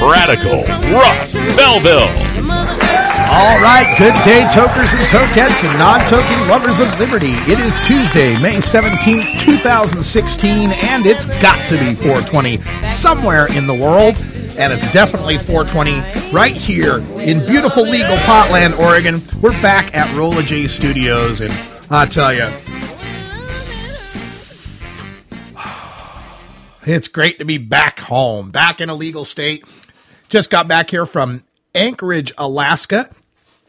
Radical Russ Belville. All right, good day, tokers and tokettes and non-toking lovers of liberty. It is Tuesday, May 17th, 2016, and it's got to be 420 somewhere in the world. And it's definitely 420 right here in beautiful legal Potland, Oregon. We're back at Rolla J Studios, and I tell you, it's great to be back home, back in a legal state. Just got back here from Anchorage, Alaska,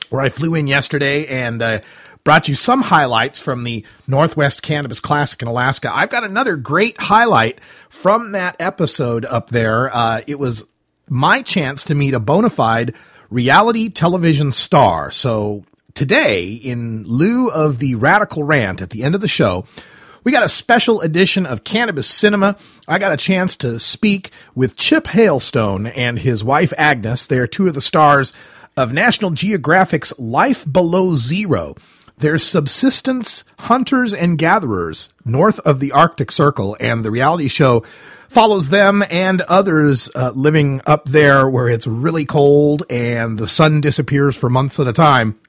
where I flew in yesterday and uh, brought you some highlights from the Northwest Cannabis Classic in Alaska. I've got another great highlight from that episode up there. Uh, it was my chance to meet a bona fide reality television star. So today, in lieu of the radical rant at the end of the show, we got a special edition of Cannabis Cinema. I got a chance to speak with Chip Hailstone and his wife Agnes. They are two of the stars of National Geographic's Life Below Zero. They're subsistence hunters and gatherers north of the Arctic Circle, and the reality show follows them and others uh, living up there where it's really cold and the sun disappears for months at a time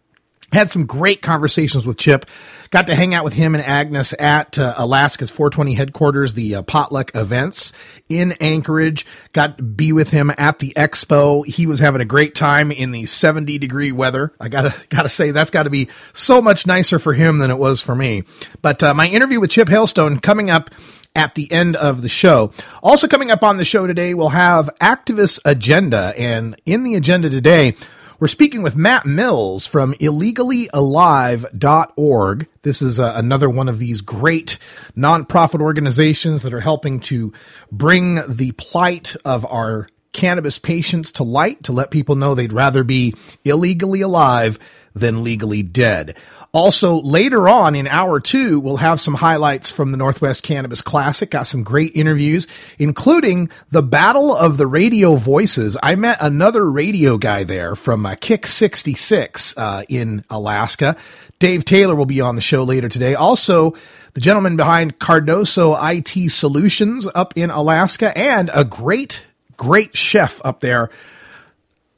had some great conversations with Chip. Got to hang out with him and Agnes at uh, Alaska's 420 headquarters, the uh, potluck events in Anchorage. Got to be with him at the expo. He was having a great time in the 70 degree weather. I gotta gotta say that's got to be so much nicer for him than it was for me. But uh, my interview with Chip Hailstone coming up at the end of the show. Also coming up on the show today, we'll have activist agenda, and in the agenda today. We're speaking with Matt Mills from illegallyalive.org. This is uh, another one of these great nonprofit organizations that are helping to bring the plight of our cannabis patients to light to let people know they'd rather be illegally alive than legally dead. Also, later on in hour two, we'll have some highlights from the Northwest Cannabis Classic. Got some great interviews, including the Battle of the Radio Voices. I met another radio guy there from uh, Kick 66 uh, in Alaska. Dave Taylor will be on the show later today. Also, the gentleman behind Cardoso IT Solutions up in Alaska, and a great, great chef up there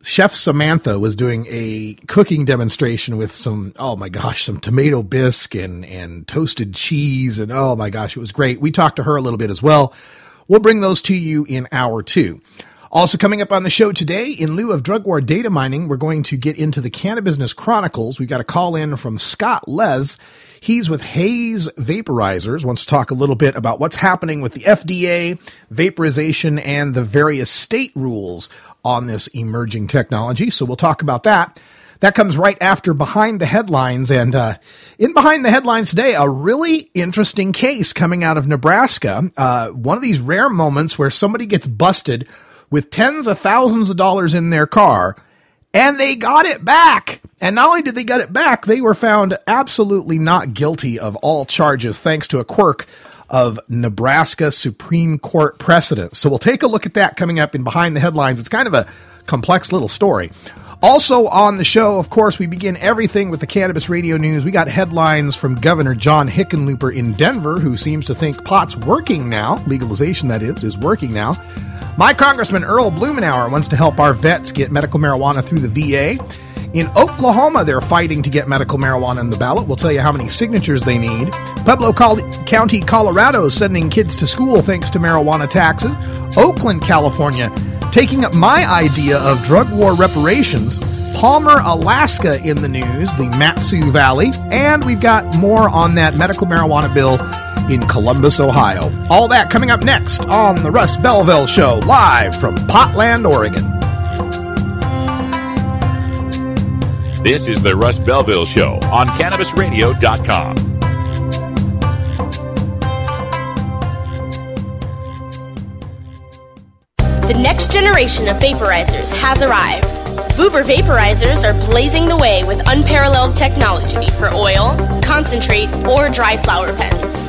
Chef Samantha was doing a cooking demonstration with some, oh my gosh, some tomato bisque and, and toasted cheese. And oh my gosh, it was great. We talked to her a little bit as well. We'll bring those to you in hour two. Also coming up on the show today, in lieu of drug war data mining, we're going to get into the Cannabusiness Chronicles. We've got a call in from Scott Les. He's with Haze Vaporizers, wants to talk a little bit about what's happening with the FDA, vaporization, and the various state rules on this emerging technology. So we'll talk about that. That comes right after Behind the Headlines. And uh, in Behind the Headlines today, a really interesting case coming out of Nebraska. Uh, one of these rare moments where somebody gets busted with tens of thousands of dollars in their car and they got it back. And not only did they get it back, they were found absolutely not guilty of all charges thanks to a quirk of Nebraska Supreme Court precedent. So we'll take a look at that coming up in Behind the Headlines. It's kind of a complex little story. Also on the show, of course, we begin everything with the cannabis radio news. We got headlines from Governor John Hickenlooper in Denver, who seems to think pot's working now. Legalization, that is, is working now. My Congressman Earl Blumenauer wants to help our vets get medical marijuana through the VA. In Oklahoma, they're fighting to get medical marijuana on the ballot. We'll tell you how many signatures they need. Pueblo County, Colorado sending kids to school thanks to marijuana taxes. Oakland, California, taking up my idea of drug war reparations. Palmer, Alaska in the news, the Mat-Su Valley. And we've got more on that medical marijuana bill in Columbus, Ohio. All that coming up next on The Russ Belville Show, live from Potland, Oregon. This is the Russ Belville Show on CannabisRadio.com. The next generation of vaporizers has arrived. Vuber vaporizers are blazing the way with unparalleled technology for oil, concentrate, or dry flower pens.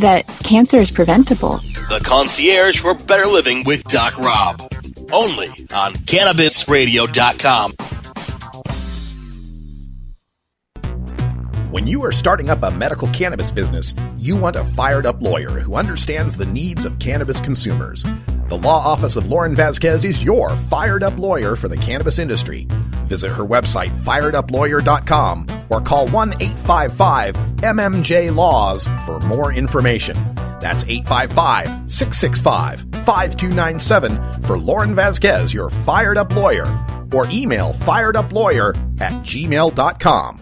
that cancer is preventable. The concierge for better living with Doc Rob. Only on CannabisRadio.com. When you are starting up a medical cannabis business, you want a fired up lawyer who understands the needs of cannabis consumers. The law office of Lauren Vasquez is your fired up lawyer for the cannabis industry. Visit her website, fireduplawyer.com, or call 1 855 MMJ Laws for more information. That's 855 665 5297 for Lauren Vasquez, your fired up lawyer, or email fireduplawyer at gmail.com.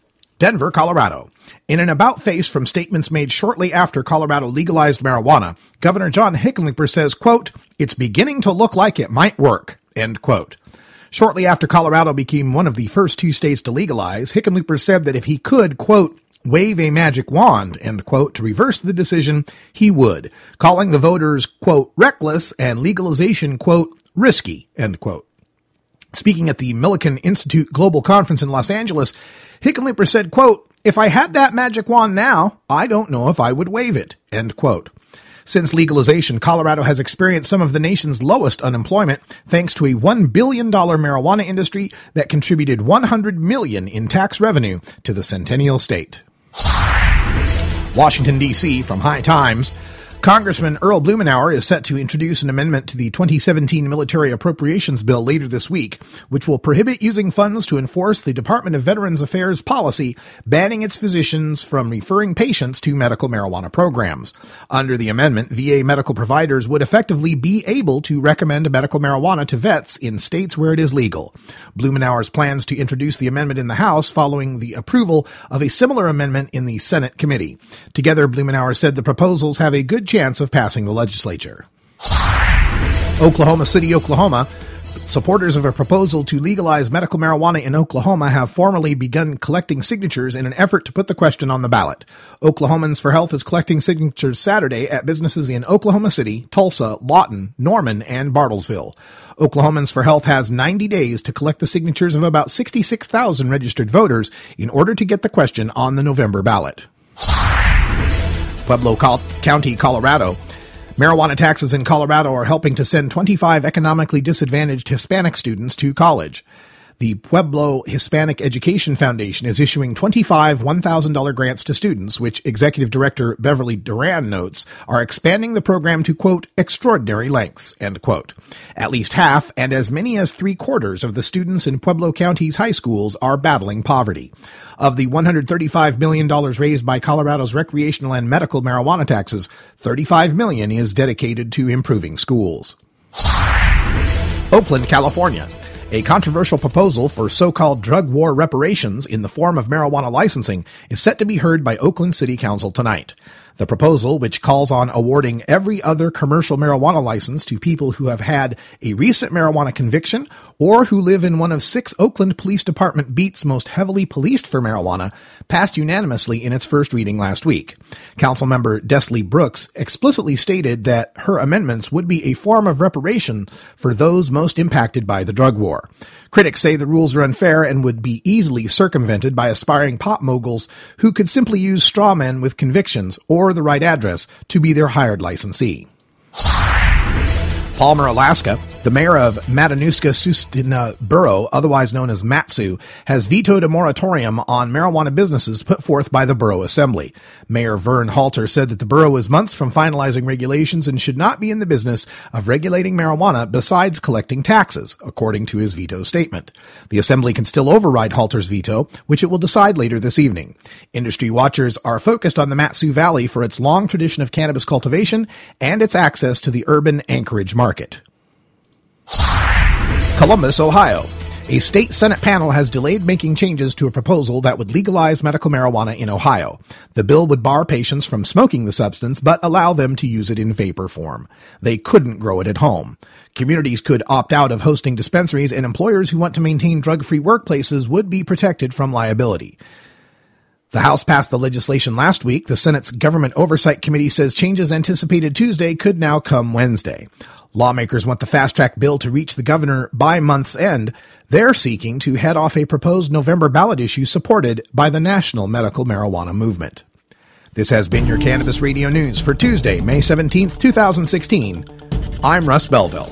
Denver, Colorado. In an about face from statements made shortly after Colorado legalized marijuana, Governor John Hickenlooper says, quote, it's beginning to look like it might work, end quote. Shortly after Colorado became one of the first two states to legalize, Hickenlooper said that if he could, quote, wave a magic wand, end quote, to reverse the decision, he would, calling the voters, quote, reckless and legalization, quote, risky, end quote. Speaking at the Milken Institute Global Conference in Los Angeles, Hickenlooper said, quote, if I had that magic wand now, I don't know if I would wave it, end quote. Since legalization, Colorado has experienced some of the nation's lowest unemployment thanks to a $1 billion marijuana industry that contributed 100 million in tax revenue to the Centennial State. Washington, D.C., from High Times. Congressman Earl Blumenauer is set to introduce an amendment to the 2017 Military Appropriations Bill later this week, which will prohibit using funds to enforce the Department of Veterans Affairs policy banning its physicians from referring patients to medical marijuana programs. Under the amendment, VA medical providers would effectively be able to recommend medical marijuana to vets in states where it is legal. Blumenauer's plans to introduce the amendment in the House following the approval of a similar amendment in the Senate committee. Together, Blumenauer said the proposals have a good chance of passing the legislature. Oklahoma City, Oklahoma. Supporters of a proposal to legalize medical marijuana in Oklahoma have formally begun collecting signatures in an effort to put the question on the ballot. Oklahomans for Health is collecting signatures Saturday at businesses in Oklahoma City, Tulsa, Lawton, Norman, and Bartlesville. Oklahomans for Health has 90 days to collect the signatures of about 66,000 registered voters in order to get the question on the November ballot. Pueblo County, Colorado. Marijuana taxes in Colorado are helping to send 25 economically disadvantaged Hispanic students to college. The Pueblo Hispanic Education Foundation is issuing 25 $1,000 grants to students, which Executive Director Beverly Duran notes are expanding the program to, quote, extraordinary lengths, end quote. At least half and as many as three quarters of the students in Pueblo County's high schools are battling poverty. Of the $135 million raised by Colorado's recreational and medical marijuana taxes, 35 million is dedicated to improving schools. Oakland, California. A controversial proposal for so-called drug war reparations in the form of marijuana licensing is set to be heard by Oakland City Council tonight. The proposal, which calls on awarding every other commercial marijuana license to people who have had a recent marijuana conviction or who live in one of six Oakland Police Department beats most heavily policed for marijuana, passed unanimously in its first reading last week. Councilmember Desley Brooks explicitly stated that her amendments would be a form of reparation for those most impacted by the drug war. Critics say the rules are unfair and would be easily circumvented by aspiring pop moguls who could simply use straw men with convictions or the right address to be their hired licensee. Palmer, Alaska, the mayor of Matanuska-Susitna Borough, otherwise known as Mat-Su, has vetoed a moratorium on marijuana businesses put forth by the borough assembly. Mayor Vern Halter said that the borough is months from finalizing regulations and should not be in the business of regulating marijuana besides collecting taxes, according to his veto statement. The assembly can still override Halter's veto, which it will decide later this evening. Industry watchers are focused on the Mat-Su Valley for its long tradition of cannabis cultivation and its access to the urban Anchorage market market. Columbus, Ohio. A state Senate panel has delayed making changes to a proposal that would legalize medical marijuana in Ohio. The bill would bar patients from smoking the substance, but allow them to use it in vapor form. They couldn't grow it at home. Communities could opt out of hosting dispensaries, and employers who want to maintain drug free workplaces would be protected from liability. The House passed the legislation last week. The Senate's Government Oversight Committee says changes anticipated Tuesday could now come Wednesday. Lawmakers want the fast track bill to reach the governor by month's end. They're seeking to head off a proposed November ballot issue supported by the national medical marijuana movement. This has been your Cannabis Radio News for Tuesday, May 17th, 2016. I'm Russ Belville.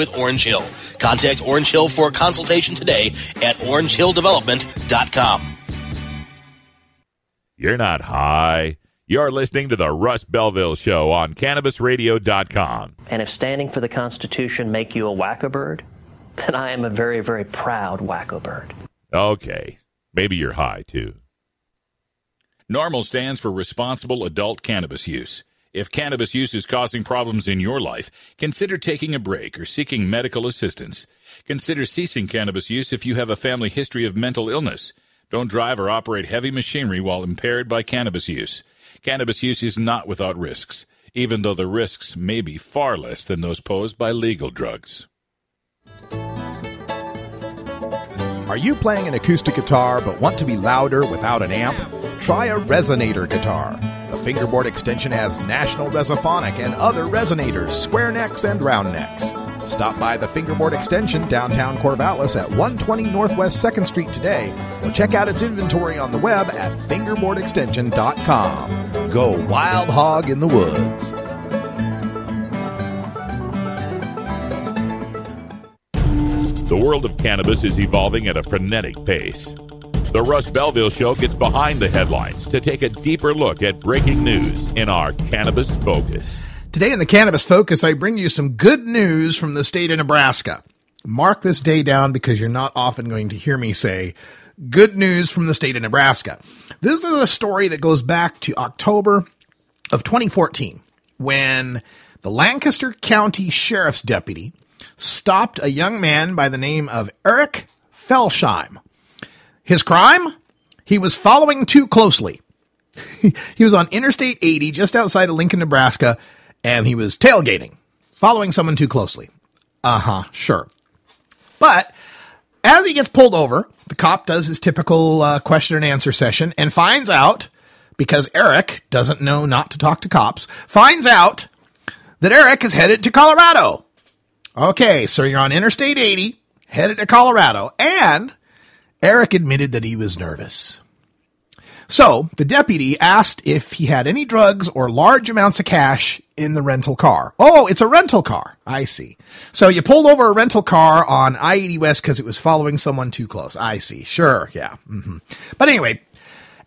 with Orange Hill. Contact Orange Hill for a consultation today at orangehilldevelopment.com. You're not high. You're listening to the Russ Belville Show on CannabisRadio.com. And if standing for the Constitution make you a wacko bird, then I am a very, very proud wacko bird. Okay. Maybe you're high, too. NORML stands for Responsible Adult Cannabis Use. If cannabis use is causing problems in your life, consider taking a break or seeking medical assistance. Consider ceasing cannabis use if you have a family history of mental illness. Don't drive or operate heavy machinery while impaired by cannabis use. Cannabis use is not without risks, even though the risks may be far less than those posed by legal drugs. Are you playing an acoustic guitar but want to be louder without an amp? Try a resonator guitar. The fingerboard extension has National Resophonic and other resonators, square necks and round necks. Stop by the Fingerboard Extension downtown Corvallis at 120 Northwest 2nd Street today or check out its inventory on the web at fingerboardextension.com. Go wild hog in the woods. The world of cannabis is evolving at a frenetic pace. The Russ Belville Show gets behind the headlines to take a deeper look at breaking news in our Cannabis Focus. Today in the Cannabis Focus, I bring you some good news from the state of Nebraska. Mark this day down because you're not often going to hear me say good news from the state of Nebraska. This is a story that goes back to October of 2014 when the Lancaster County Sheriff's Deputy stopped a young man by the name of Eric Felsheim. His crime? He was following too closely. he was on Interstate 80 just outside of Lincoln, Nebraska, and he was tailgating, following someone too closely. Uh huh, sure. But as he gets pulled over, the cop does his typical uh, question and answer session and finds out, because Eric doesn't know not to talk to cops, finds out that Eric is headed to Colorado. Okay, so you're on Interstate 80, headed to Colorado, and Eric admitted that he was nervous. So the deputy asked if he had any drugs or large amounts of cash in the rental car. Oh, it's a rental car. I see. So you pulled over a rental car on I 80 West because it was following someone too close. I see. Sure. Yeah. hmm But anyway,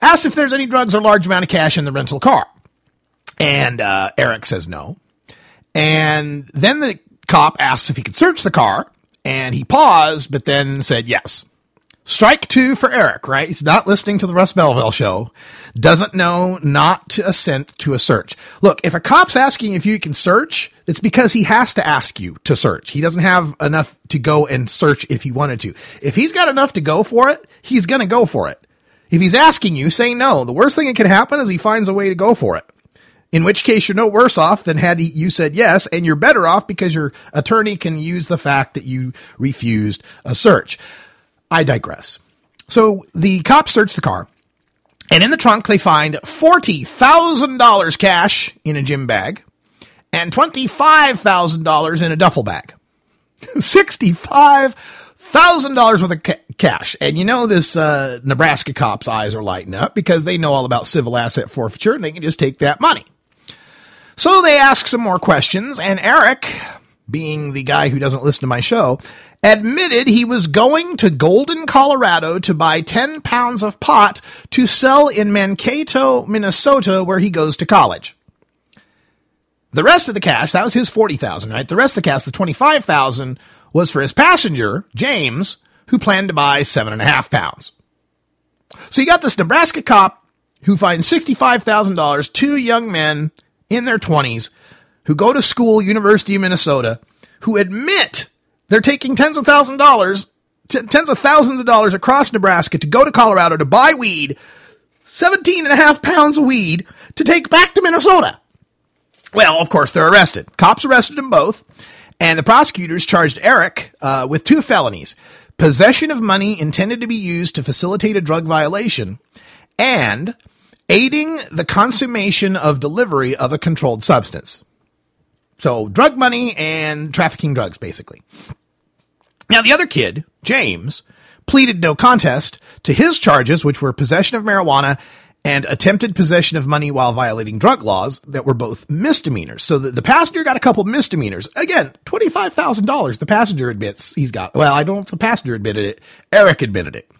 asked if there's any drugs or large amount of cash in the rental car. And uh, Eric says no. And then the cop asks if he could search the car. And he paused, but then said yes. Strike two for Eric, right? He's not listening to the Russ Belville show. Doesn't know not to assent to a search. Look, if a cop's asking if you can search, it's because he has to ask you to search. He doesn't have enough to go and search if he wanted to. If he's got enough to go for it, he's going to go for it. If he's asking you, say no. The worst thing that can happen is he finds a way to go for it. In which case, you're no worse off than had he, you said yes, and you're better off because your attorney can use the fact that you refused a search. I digress. So the cops search the car, and in the trunk they find $40,000 cash in a gym bag and $25,000 in a duffel bag. $65,000 worth of ca- cash. And you know, this uh, Nebraska cop's eyes are lighting up because they know all about civil asset forfeiture and they can just take that money. So they ask some more questions, and Eric, being the guy who doesn't listen to my show, admitted he was going to Golden, Colorado to buy 10 pounds of pot to sell in Mankato, Minnesota, where he goes to college. The rest of the cash, that was his 40,000, right? The rest of the cash, the 25,000 was for his passenger, James, who planned to buy seven and a half pounds. So you got this Nebraska cop who finds $65,000, two young men in their 20s who go to school, University of Minnesota, who admit they're taking tens of thousands of dollars, t- tens of thousands of dollars across Nebraska to go to Colorado to buy weed, 17 and a half pounds of weed to take back to Minnesota. Well, of course, they're arrested. Cops arrested them both, and the prosecutors charged Eric uh, with two felonies possession of money intended to be used to facilitate a drug violation and aiding the consummation of delivery of a controlled substance. So, drug money and trafficking drugs, basically. Now, the other kid, James, pleaded no contest to his charges, which were possession of marijuana and attempted possession of money while violating drug laws that were both misdemeanors. So the, the passenger got a couple misdemeanors. Again, $25,000. The passenger admits he's got, well, I don't know if the passenger admitted it. Eric admitted it.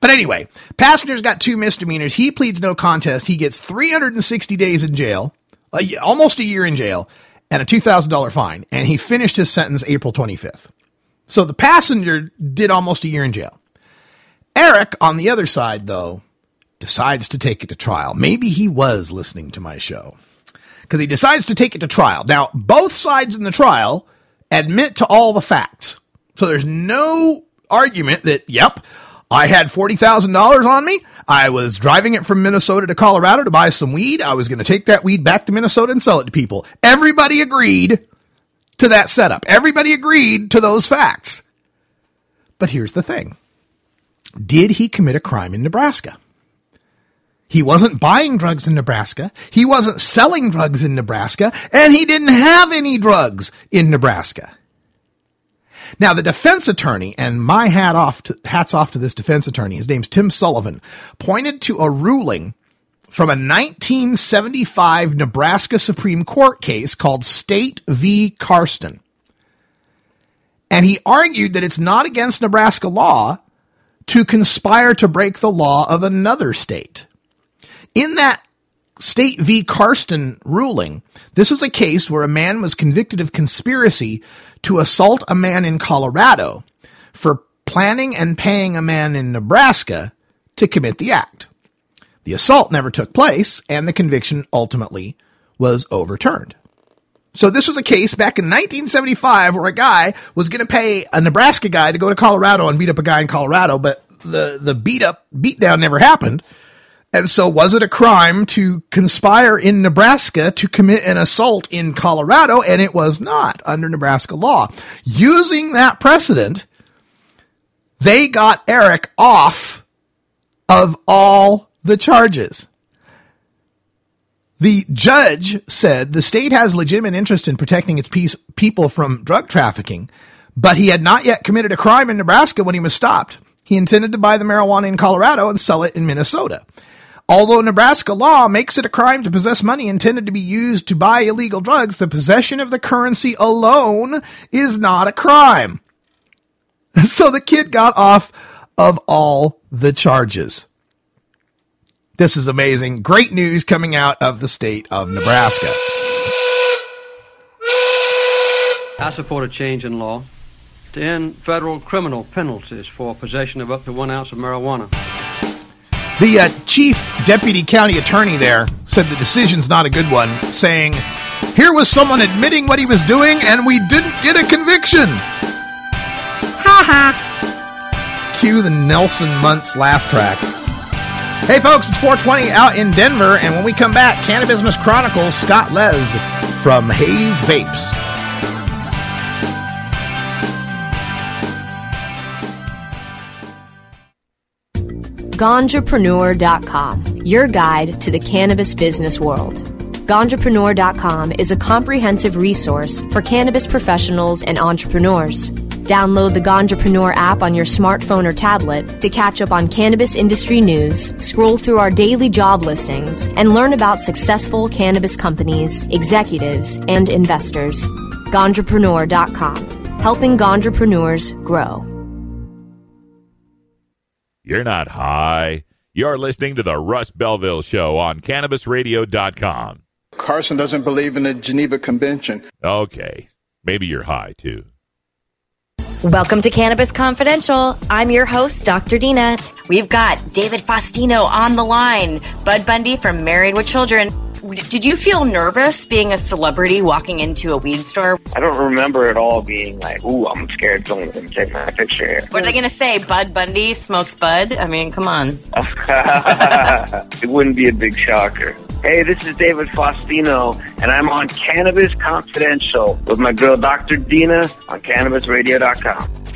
But anyway, passenger's got two misdemeanors. He pleads no contest. He gets 360 days in jail, almost a year in jail, and a $2,000 fine. And he finished his sentence April 25th. So the passenger did almost a year in jail. Eric, on the other side, though, decides to take it to trial. Maybe he was listening to my show because he decides to take it to trial. Now, both sides in the trial admit to all the facts. So there's no argument that, yep, I had $40,000 on me. I was driving it from Minnesota to Colorado to buy some weed. I was going to take that weed back to Minnesota and sell it to people. Everybody agreed to that setup. Everybody agreed to those facts. But here's the thing. Did he commit a crime in Nebraska? He wasn't buying drugs in Nebraska. He wasn't selling drugs in Nebraska. And he didn't have any drugs in Nebraska. Now, the defense attorney, and my hat off to, hats off to this defense attorney, his name's Tim Sullivan, pointed to a ruling from a 1975 Nebraska Supreme Court case called State v. Karsten. And he argued that it's not against Nebraska law to conspire to break the law of another state. In that State v. Karsten ruling, this was a case where a man was convicted of conspiracy to assault a man in Colorado for planning and paying a man in Nebraska to commit the act. The assault never took place, and the conviction ultimately was overturned. So this was a case back in 1975 where a guy was going to pay a Nebraska guy to go to Colorado and beat up a guy in Colorado, but the, the beat up, beat down never happened. And so was it a crime to conspire in Nebraska to commit an assault in Colorado? And it was not under Nebraska law. Using that precedent, they got Eric off of all the charges. The judge said the state has legitimate interest in protecting its peace, people from drug trafficking, but he had not yet committed a crime in Nebraska when he was stopped. He intended to buy the marijuana in Colorado and sell it in Minnesota. Although Nebraska law makes it a crime to possess money intended to be used to buy illegal drugs, the possession of the currency alone is not a crime. So the kid got off of all the charges. This is amazing. Great news coming out of the state of Nebraska. I support a change in law to end federal criminal penalties for possession of up to one ounce of marijuana. The uh, chief deputy county attorney there said the decision's not a good one, saying, Here was someone admitting what he was doing, and we didn't get a conviction. Ha ha. Cue the Nelson Muntz laugh track. Hey folks, it's 420 out in Denver, and when we come back, Cannabusiness Chronicles, Scott Les from Haze Vapes. Ganjapreneur.com, your guide to the cannabis business world. Ganjapreneur.com is a comprehensive resource for cannabis professionals and entrepreneurs. Download the Ganjapreneur app on your smartphone or tablet to catch up on cannabis industry news, scroll through our daily job listings, and learn about successful cannabis companies, executives, and investors. Ganjapreneur.com, helping Ganjapreneurs grow. You're not high. You're listening to the Russ Belville Show on CannabisRadio.com. Carson doesn't believe in the Geneva Convention. Okay. Maybe you're high, too. Welcome to Cannabis Confidential. I'm your host, Dr. Dina. We've got David Faustino on the line, Bud Bundy from Married with Children. Did you feel nervous being a celebrity walking into a weed store? I don't remember at all being like, ooh, I'm scared someone's going to take my picture here. What are they going to say? Bud Bundy smokes bud? I mean, come on. it wouldn't be a big shocker. Hey, this is David Faustino, and I'm on Cannabis Confidential with my girl Dr. Dina on CannabisRadio.com.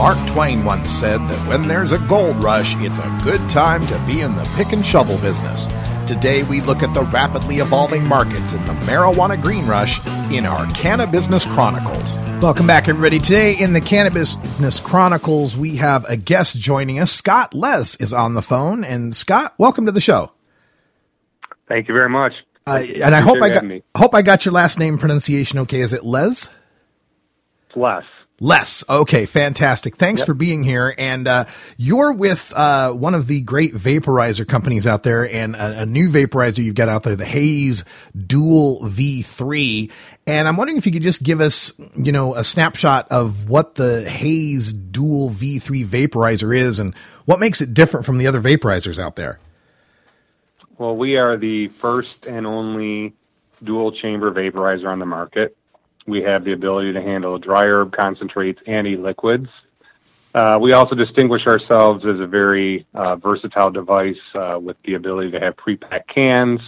Mark Twain once said that when there's a gold rush, it's a good time to be in the pick and shovel business. Today, we look at the rapidly evolving markets in the marijuana green rush in our Cannabusiness Chronicles. Welcome back, everybody. Today in the Cannabis Business Chronicles, we have a guest joining us. Scott Les is on the phone. And Scott, welcome to the show. Thank you very much. Uh, and I hope I got hope I got your last name pronunciation okay. Is it Les? It's Les. Les. Okay, fantastic. Thanks yep. for being here. And uh, you're with uh, one of the great vaporizer companies out there, and a, a, new vaporizer you've got out there, the Haze Dual V3. And I'm wondering if you could just give us, you know, a snapshot of what the Haze Dual V3 vaporizer is, and what makes it different from the other vaporizers out there. Well, we are the first and only dual chamber vaporizer on the market. We have the ability to handle dry herb concentrates and e-liquids. Uh, we also distinguish ourselves as a very uh, versatile device uh, with the ability to have pre-packed cans,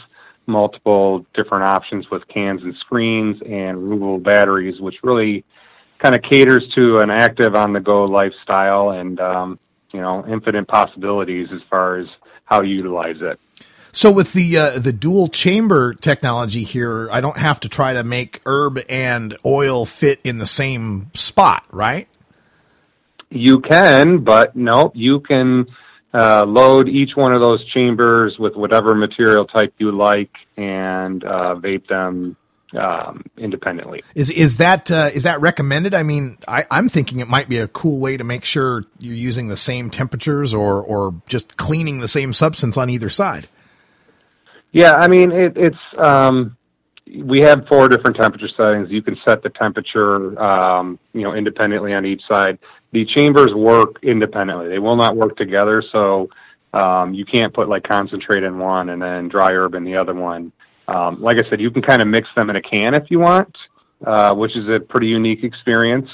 multiple different options with cans and screens, and removable batteries, which really kind of caters to an active on-the-go lifestyle and um, you know infinite possibilities as far as how you utilize it. So with the uh, the dual chamber technology here, I don't have to try to make herb and oil fit in the same spot, right? You can, but no, you can uh, load each one of those chambers with whatever material type you like and uh, vape them um, independently. Is is that uh, is that recommended? I mean, I, I'm thinking it might be a cool way to make sure you're using the same temperatures or or just cleaning the same substance on either side. Yeah, I mean it, it's um, we have four different temperature settings. You can set the temperature, um, you know, independently on each side. The chambers work independently; they will not work together. So Um, you can't put like concentrate in one and then dry herb in the other one. Um, like I said, you can kind of mix them in a can if you want, uh, which is a pretty unique experience.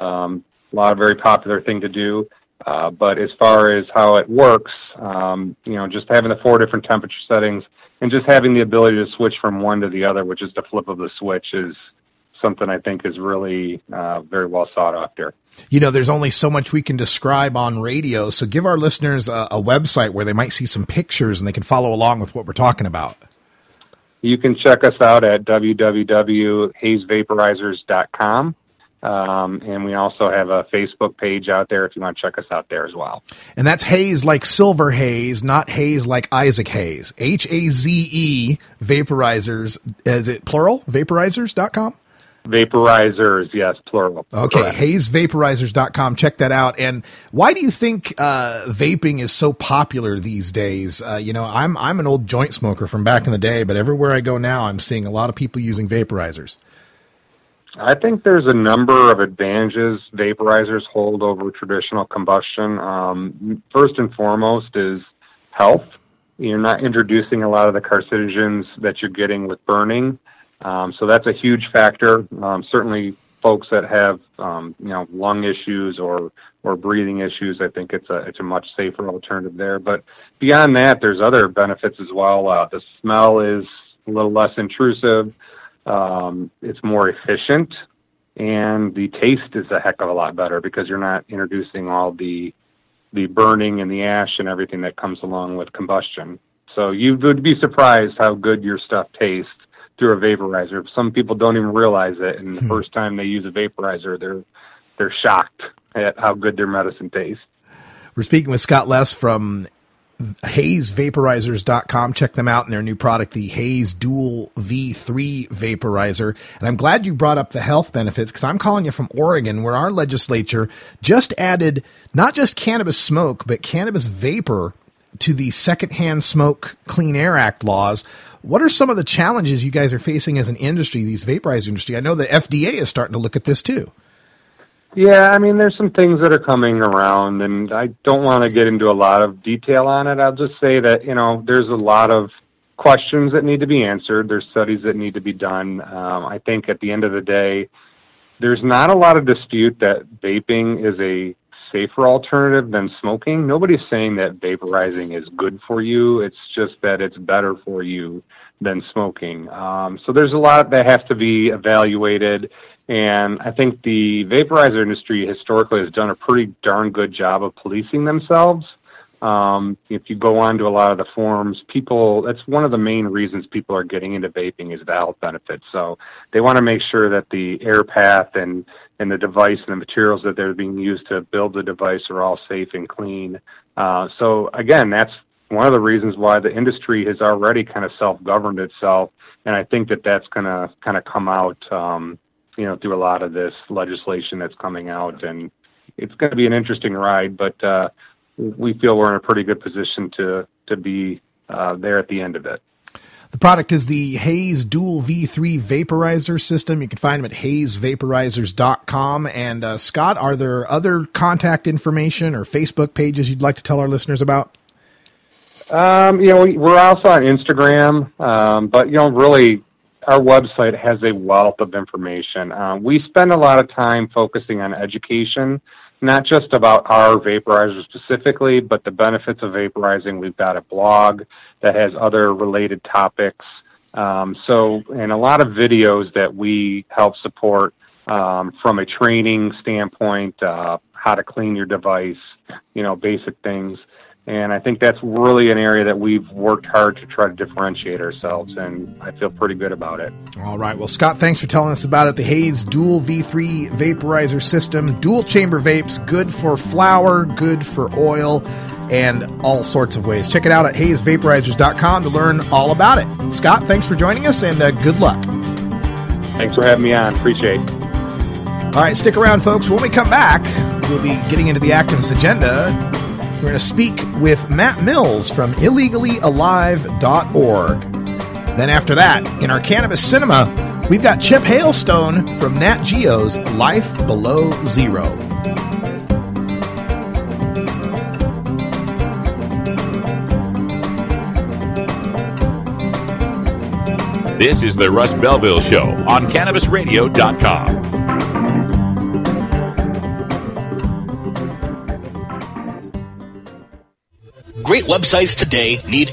Um, a lot of very popular thing to do. Uh, but as far as how it works, um, you know, just having the four different temperature settings and just having the ability to switch from one to the other, which is the flip of the switch, is something I think is really uh, very well sought after. You know, there's only so much we can describe on radio, so give our listeners a, a website where they might see some pictures and they can follow along with what we're talking about. You can check us out at www.hazevaporizers.com. Um, and we also have a Facebook page out there if you want to check us out there as well. And that's Haze like Silver Haze, not Haze like Isaac Hayes. H A Z E vaporizers. Is it plural? Vaporizers.com? Vaporizers, yes, plural. Okay, Correct. hazevaporizers.com. Check that out. And why do you think uh, vaping is so popular these days? Uh, you know, I'm I'm an old joint smoker from back in the day, but everywhere I go now, I'm seeing a lot of people using vaporizers. I think there's a number of advantages vaporizers hold over traditional combustion. Um, first and foremost is health. You're not introducing a lot of the carcinogens that you're getting with burning. Um, so that's a huge factor. Um, certainly, folks that have um, you know lung issues or or breathing issues, I think it's a it's a much safer alternative there. But beyond that, there's other benefits as well. Uh, the smell is a little less intrusive. Um, it's more efficient, and the taste is a heck of a lot better because you're not introducing all the the burning and the ash and everything that comes along with combustion. So you would be surprised how good your stuff tastes through a vaporizer. Some people don't even realize it, and the first time they use a vaporizer, they're they're shocked at how good their medicine tastes. We're speaking with Scott Les from hazevaporizers.com. Check them out and their new product, the Haze Dual V3 Vaporizer. And I'm glad you brought up the health benefits because I'm calling you from Oregon, where our legislature just added not just cannabis smoke, but cannabis vapor to the Secondhand Smoke Clean Air Act laws. What are some of the challenges you guys are facing as an industry, these vaporizer industry? I know the FDA is starting to look at this too. Yeah, I mean, there's some things that are coming around, and I don't want to get into a lot of detail on it. I'll just say that, you know, there's a lot of questions that need to be answered. There's studies that need to be done. Um, I think at the end of the day, there's not a lot of dispute that vaping is a safer alternative than smoking. Nobody's saying that vaporizing is good for you. It's just that it's better for you than smoking. Um, so there's a lot that has to be evaluated. And I think the vaporizer industry historically has done a pretty darn good job of policing themselves. Um, if you go on to a lot of the forums, people, that's one of the main reasons people are getting into vaping is the health benefits. So they want to make sure that the air path and, and the device and the materials that they're being used to build the device are all safe and clean. Uh, so again, that's one of the reasons why the industry has already kind of self-governed itself. And I think that that's going to kind of come out, um, you know, through a lot of this legislation that's coming out. And it's going to be an interesting ride, but, uh, we feel we're in a pretty good position to to be uh, there at the end of it. The product is the Haze Dual V3 Vaporizer System. You can find them at hazevaporizers.com. And uh, Scott, are there other contact information or Facebook pages you'd like to tell our listeners about? Um, you know, we're also on Instagram, um, but you know, really, our website has a wealth of information. Uh, we spend a lot of time focusing on education not just about our vaporizer specifically, but the benefits of vaporizing. We've got a blog that has other related topics. Um, so, and a lot of videos that we help support um, from a training standpoint, uh, how to clean your device, you know, basic things. And I think that's really an area that we've worked hard to try to differentiate ourselves, and I feel pretty good about it. All right. Well, Scott, thanks for telling us about it. The Haze Dual V3 Vaporizer System, dual chamber vapes, good for flower, good for oil, and all sorts of ways. Check it out at hazevaporizers.com to learn all about it. Scott, thanks for joining us, and uh, good luck. Thanks for having me on. Appreciate it. All right, stick around, folks. When we come back, we'll be getting into the activist agenda. We're going to speak with Matt Mills from illegallyalive.org. Then, after that, in our cannabis cinema, we've got Chip Hailstone from Nat Geo's Life Below Zero. This is the Russ Belville Show on CannabisRadio.com. websites today need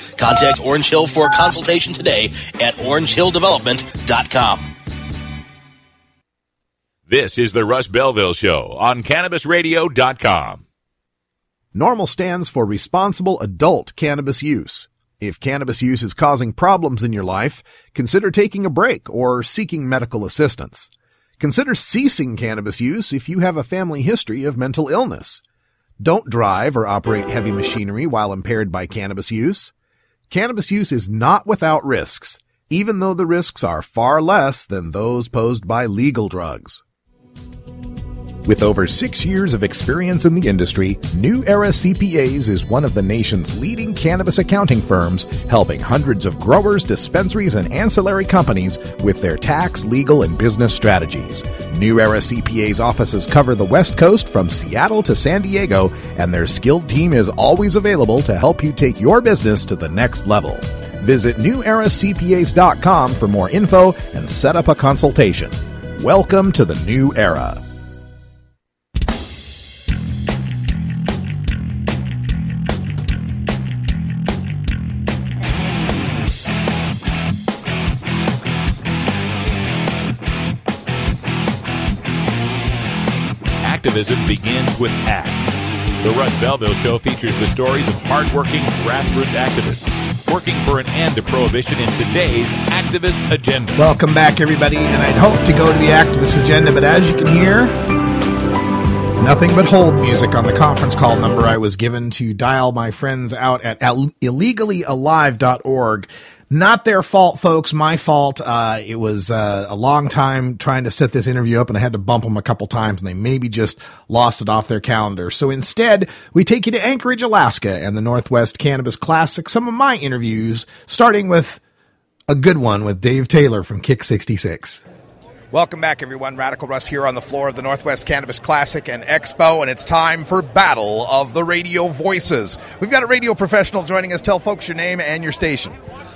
Contact Orange Hill for a consultation today at orangehilldevelopment.com. This is the Russ Belville Show on CannabisRadio.com. NORML stands for responsible adult cannabis use. If cannabis use is causing problems in your life, consider taking a break or seeking medical assistance. Consider ceasing cannabis use if you have a family history of mental illness. Don't drive or operate heavy machinery while impaired by cannabis use. Cannabis use is not without risks, even though the risks are far less than those posed by legal drugs. With over six years of experience in the industry, New Era CPAs is one of the nation's leading cannabis accounting firms, helping hundreds of growers, dispensaries, and ancillary companies with their tax, legal, and business strategies. New Era CPA's offices cover the West Coast from Seattle to San Diego, and their skilled team is always available to help you take your business to the next level. Visit neweracpas.com for more info and set up a consultation. Welcome to the new era. Activism begins with ACT. The Russ Belville Show features the stories of hardworking grassroots activists working for an end to prohibition in today's activist agenda. Welcome back, everybody. And I'd hope to go to the activist agenda, but as you can hear, nothing but hold music on the conference call number I was given to dial my friends out at illegally alive.org. Not their fault, folks. My fault. Uh, it was uh, a long time trying to set this interview up, and I had to bump them a couple times, and they maybe just lost it off their calendar. So instead, we take you to Anchorage, Alaska, and the Northwest Cannabis Classic. Some of my interviews, starting with a good one with Dave Taylor from Kick 66. Welcome back, everyone. Radical Russ here on the floor of the Northwest Cannabis Classic and Expo, and it's time for Battle of the Radio Voices. We've got a radio professional joining us. Tell folks your name and your station.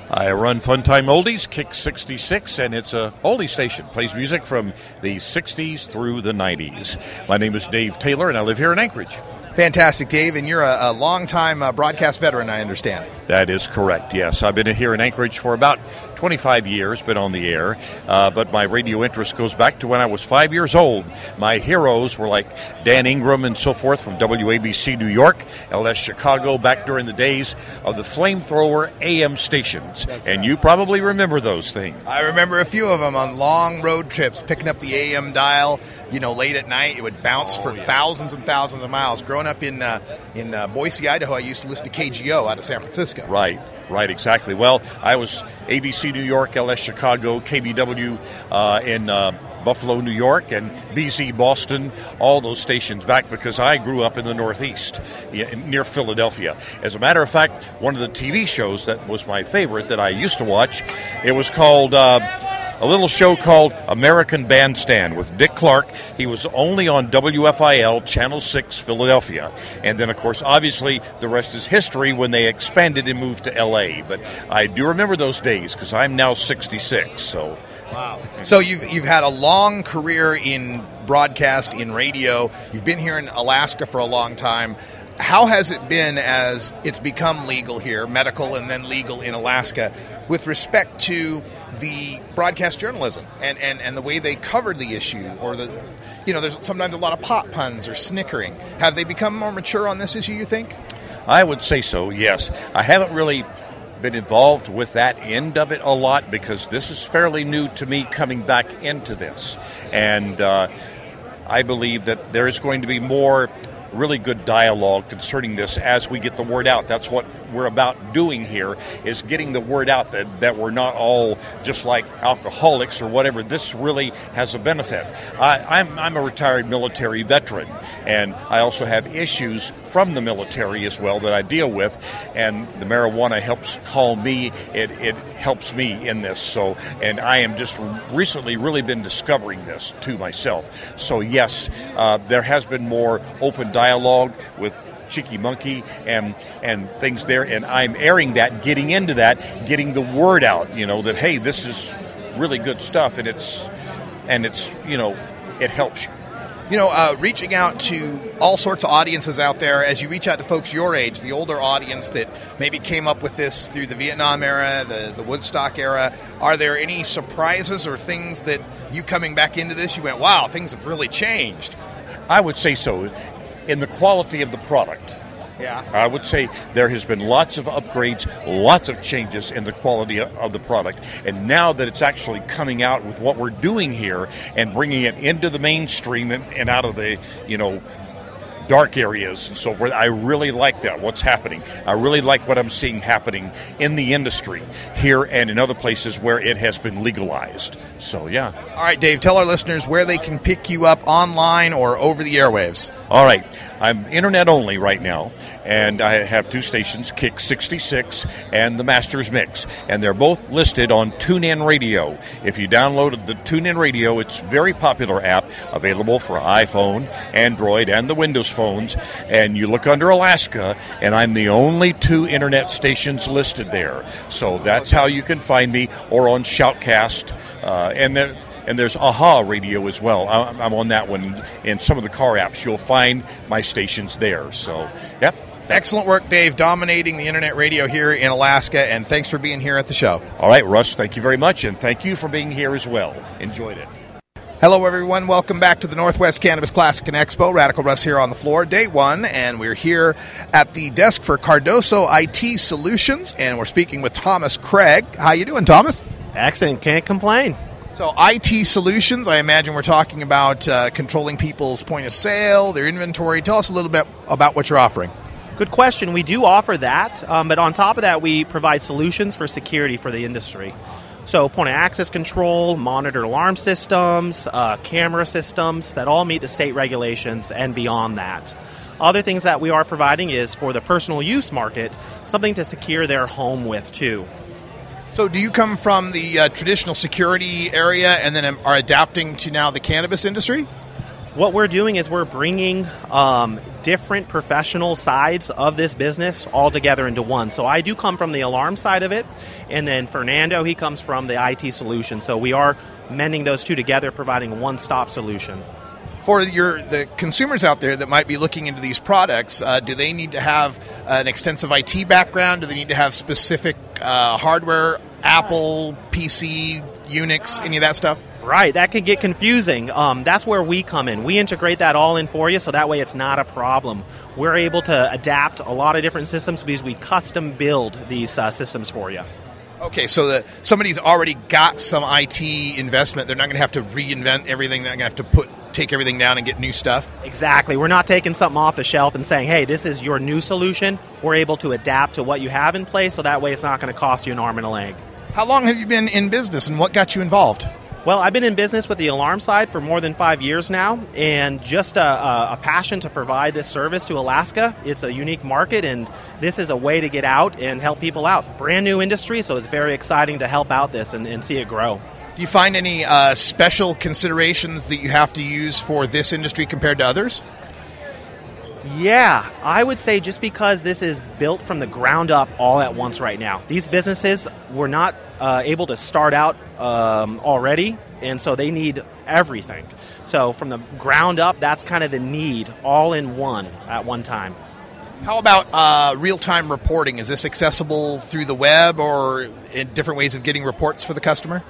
I run Funtime Oldies, Kick 66, and it's a oldie station. Plays music from the 60s through the 90s. My name is Dave Taylor, and I live here in Anchorage. Fantastic, Dave, and you're a, a longtime uh, broadcast veteran, I understand. That is correct, yes. I've been here in Anchorage for about 25 years, been on the air, uh, but my radio interest goes back to when I was five years old. My heroes were like Dan Ingram and so forth from WABC New York, LS Chicago, back during the days of the flamethrower AM stations. That's and right. you probably remember those things. I remember a few of them on long road trips, picking up the AM dial. You know, late at night, it would bounce for thousands and thousands of miles. Growing up in uh, in uh, Boise, Idaho, I used to listen to KGO out of San Francisco. Right, right, exactly. Well, I was ABC New York, LS Chicago, KBW uh, in uh, Buffalo, New York, and BZ Boston, all those stations back because I grew up in the Northeast near Philadelphia. As a matter of fact, one of the TV shows that was my favorite that I used to watch, it was called. Uh, a little show called American Bandstand with Dick Clark. He was only on WFIL Channel 6 Philadelphia. And then, of course, obviously, the rest is history when they expanded and moved to LA. But I do remember those days because I'm now 66. So. Wow. So you've you've had a long career in broadcast in radio. You've been here in Alaska for a long time. How has it been as it's become legal here, medical and then legal in Alaska, with respect to the broadcast journalism and, and, and the way they covered the issue or the you know, there's sometimes a lot of pop puns or snickering. Have they become more mature on this issue, you think? I would say so, yes. I haven't really been involved with that end of it a lot because this is fairly new to me coming back into this. And uh, I believe that there is going to be more really good dialogue concerning this as we get the word out. That's what we're about doing here is getting the word out that, that we're not all just like alcoholics or whatever. This really has a benefit. I, I'm, I'm a retired military veteran, and I also have issues from the military as well that I deal with, and the marijuana helps calm me. It, it helps me in this. So, and I am just recently really been discovering this to myself. So, yes, uh, there has been more open dialogue with Cheeky Monkey and and things there, and I'm airing that, getting into that, getting the word out. You know that hey, this is really good stuff, and it's and it's you know it helps you. You know, uh, reaching out to all sorts of audiences out there as you reach out to folks your age, the older audience that maybe came up with this through the Vietnam era, the, the Woodstock era. Are there any surprises or things that you coming back into this, you went, wow, things have really changed? I would say so. In the quality of the product. Yeah. I would say there has been lots of upgrades, lots of changes in the quality of the product. And now that it's actually coming out with what we're doing here and bringing it into the mainstream and, and out of the, you know, dark areas and so forth. I really like that, what's happening. I really like what I'm seeing happening in the industry here and in other places where it has been legalized. So, yeah. All right, Dave, tell our listeners where they can pick you up online or over the airwaves. All right. I'm internet only right now, and I have two stations, Kick 66 and the Masters Mix, and they're both listed on TuneIn Radio. If you downloaded the TuneIn Radio, it's a very popular app available for iPhone, Android, and the Windows phones. And you look under Alaska, and I'm the only two internet stations listed there. So that's how you can find me, or on Shoutcast, uh, and then and there's Aha Radio as well. I'm on that one. In some of the car apps, you'll find my stations there. So, yep. Excellent work, Dave, dominating the internet radio here in Alaska, and thanks for being here at the show. All right, Russ, thank you very much, and thank you for being here as well. Enjoyed it. Hello, everyone. Welcome back to the Northwest Cannabis Classic and Expo. Radical Russ here on the floor, day one, and we're here at the desk for Cardoso IT Solutions, and we're speaking with Thomas Craig. How you doing, Thomas? Excellent. Can't complain. So, IT solutions, I imagine we're talking about uh, controlling people's point of sale, their inventory. Tell us a little bit about what you're offering. Good question. We do offer that, um, but on top of that, we provide solutions for security for the industry. So, point of access control, monitor alarm systems, uh, camera systems that all meet the state regulations and beyond that. Other things that we are providing is for the personal use market, something to secure their home with too. So, do you come from the uh, traditional security area and then are adapting to now the cannabis industry? What we're doing is we're bringing um, different professional sides of this business all together into one. So I do come from the alarm side of it, and then Fernando he comes from the IT solution. So we are mending those two together, providing a one-stop solution for your the consumers out there that might be looking into these products, uh, do they need to have an extensive IT background? Do they need to have specific uh, hardware, Apple, PC, Unix, any of that stuff? Right, that can get confusing. Um, that's where we come in. We integrate that all in for you, so that way it's not a problem. We're able to adapt a lot of different systems because we custom build these uh, systems for you. Okay, so that somebody's already got some IT investment, they're not going to have to reinvent everything. They're going to have to put take everything down and get new stuff. Exactly. We're not taking something off the shelf and saying, "Hey, this is your new solution." We're able to adapt to what you have in place, so that way it's not going to cost you an arm and a leg. How long have you been in business, and what got you involved? Well, I've been in business with the alarm side for more than five years now, and just a, a, a, passion to provide this service to Alaska. It's a unique market, and this is a way to get out and help people out. Brand new industry, so it's very exciting to help out this and, and see it grow. Do you find any uh, special considerations that you have to use for this industry compared to others? Yeah, I would say just because this is built from the ground up all at once right now. These businesses were not uh, able to start out um, already, and so they need everything. So from the ground up, that's kind of the need all in one at one time. How about uh, real time reporting? Is this accessible through the web or in different ways of getting reports for the customer?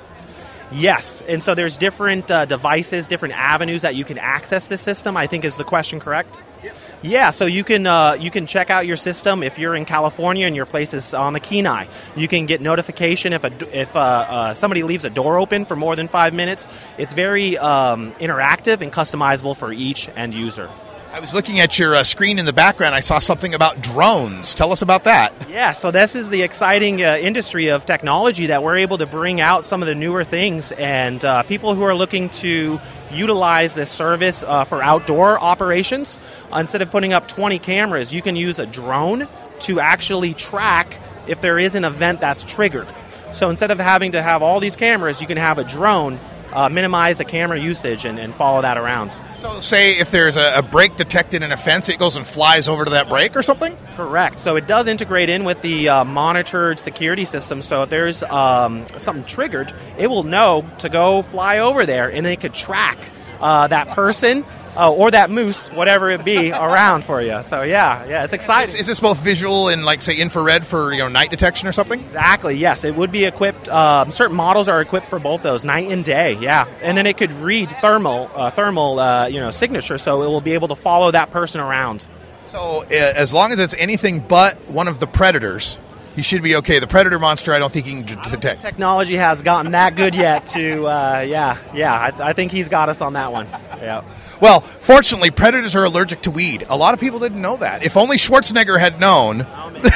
Yes, and so there's different uh, devices, different avenues that you can access the system. I think is the question correct? Yep. Yeah, so you can uh, you can check out your system if you're in California and your place is on the Kenai. You can get notification if a, if uh, uh, somebody leaves a door open for more than five minutes. It's very um, interactive and customizable for each end user. I was looking at your uh, screen in the background. I saw something about drones. Tell us about that. Yeah, so this is the exciting uh, industry of technology that we're able to bring out some of the newer things, and uh, people who are looking to utilize this service uh, for outdoor operations, instead of putting up 20 cameras, you can use a drone to actually track if there is an event that's triggered. So instead of having to have all these cameras, you can have a drone uh, minimize the camera usage and, and, follow that around. So, say if there's a, a break detected in a fence, it goes and flies over to that break or something? Correct. So, it does integrate in with the uh, monitored security system. So, if there's um, something triggered, it will know to go fly over there and it could track uh, that person uh, or that moose, whatever it be, around for you. So yeah, yeah, it's exciting. Is, is, this both visual and like say infrared for you know night detection or something? Exactly. Yes, it would be equipped. Um, certain models are equipped for both those, night and day. Yeah, and then it could read thermal uh, thermal uh, you know signature, so it will be able to follow that person around. So uh, as long as it's anything but one of the predators, you should be okay. The predator monster, I don't think he can detect. Technology has gotten that good yet. To uh, yeah, yeah, I, I, think he's got us on that one. Yeah. Well, fortunately, predators are allergic to weed. A lot of people didn't know that. If only Schwarzenegger had known.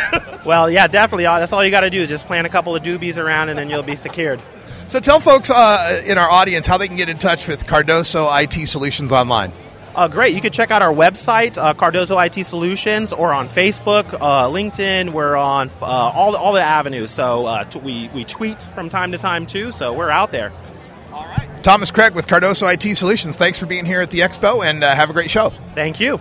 well, yeah, definitely. Uh, that's all you got to do is just plant a couple of doobies around, and then you'll be secured. So tell folks uh, in our audience how they can get in touch with Cardoso IT Solutions online. Uh, great. You can check out our website, uh, Cardoso IT Solutions, or on Facebook, uh, LinkedIn. We're on uh, all, all the avenues. So uh, t- we, we tweet from time to time, too. So we're out there. All right. Thomas Craig with Cardoso IT Solutions. Thanks for being here at the expo and uh, have a great show. Thank you.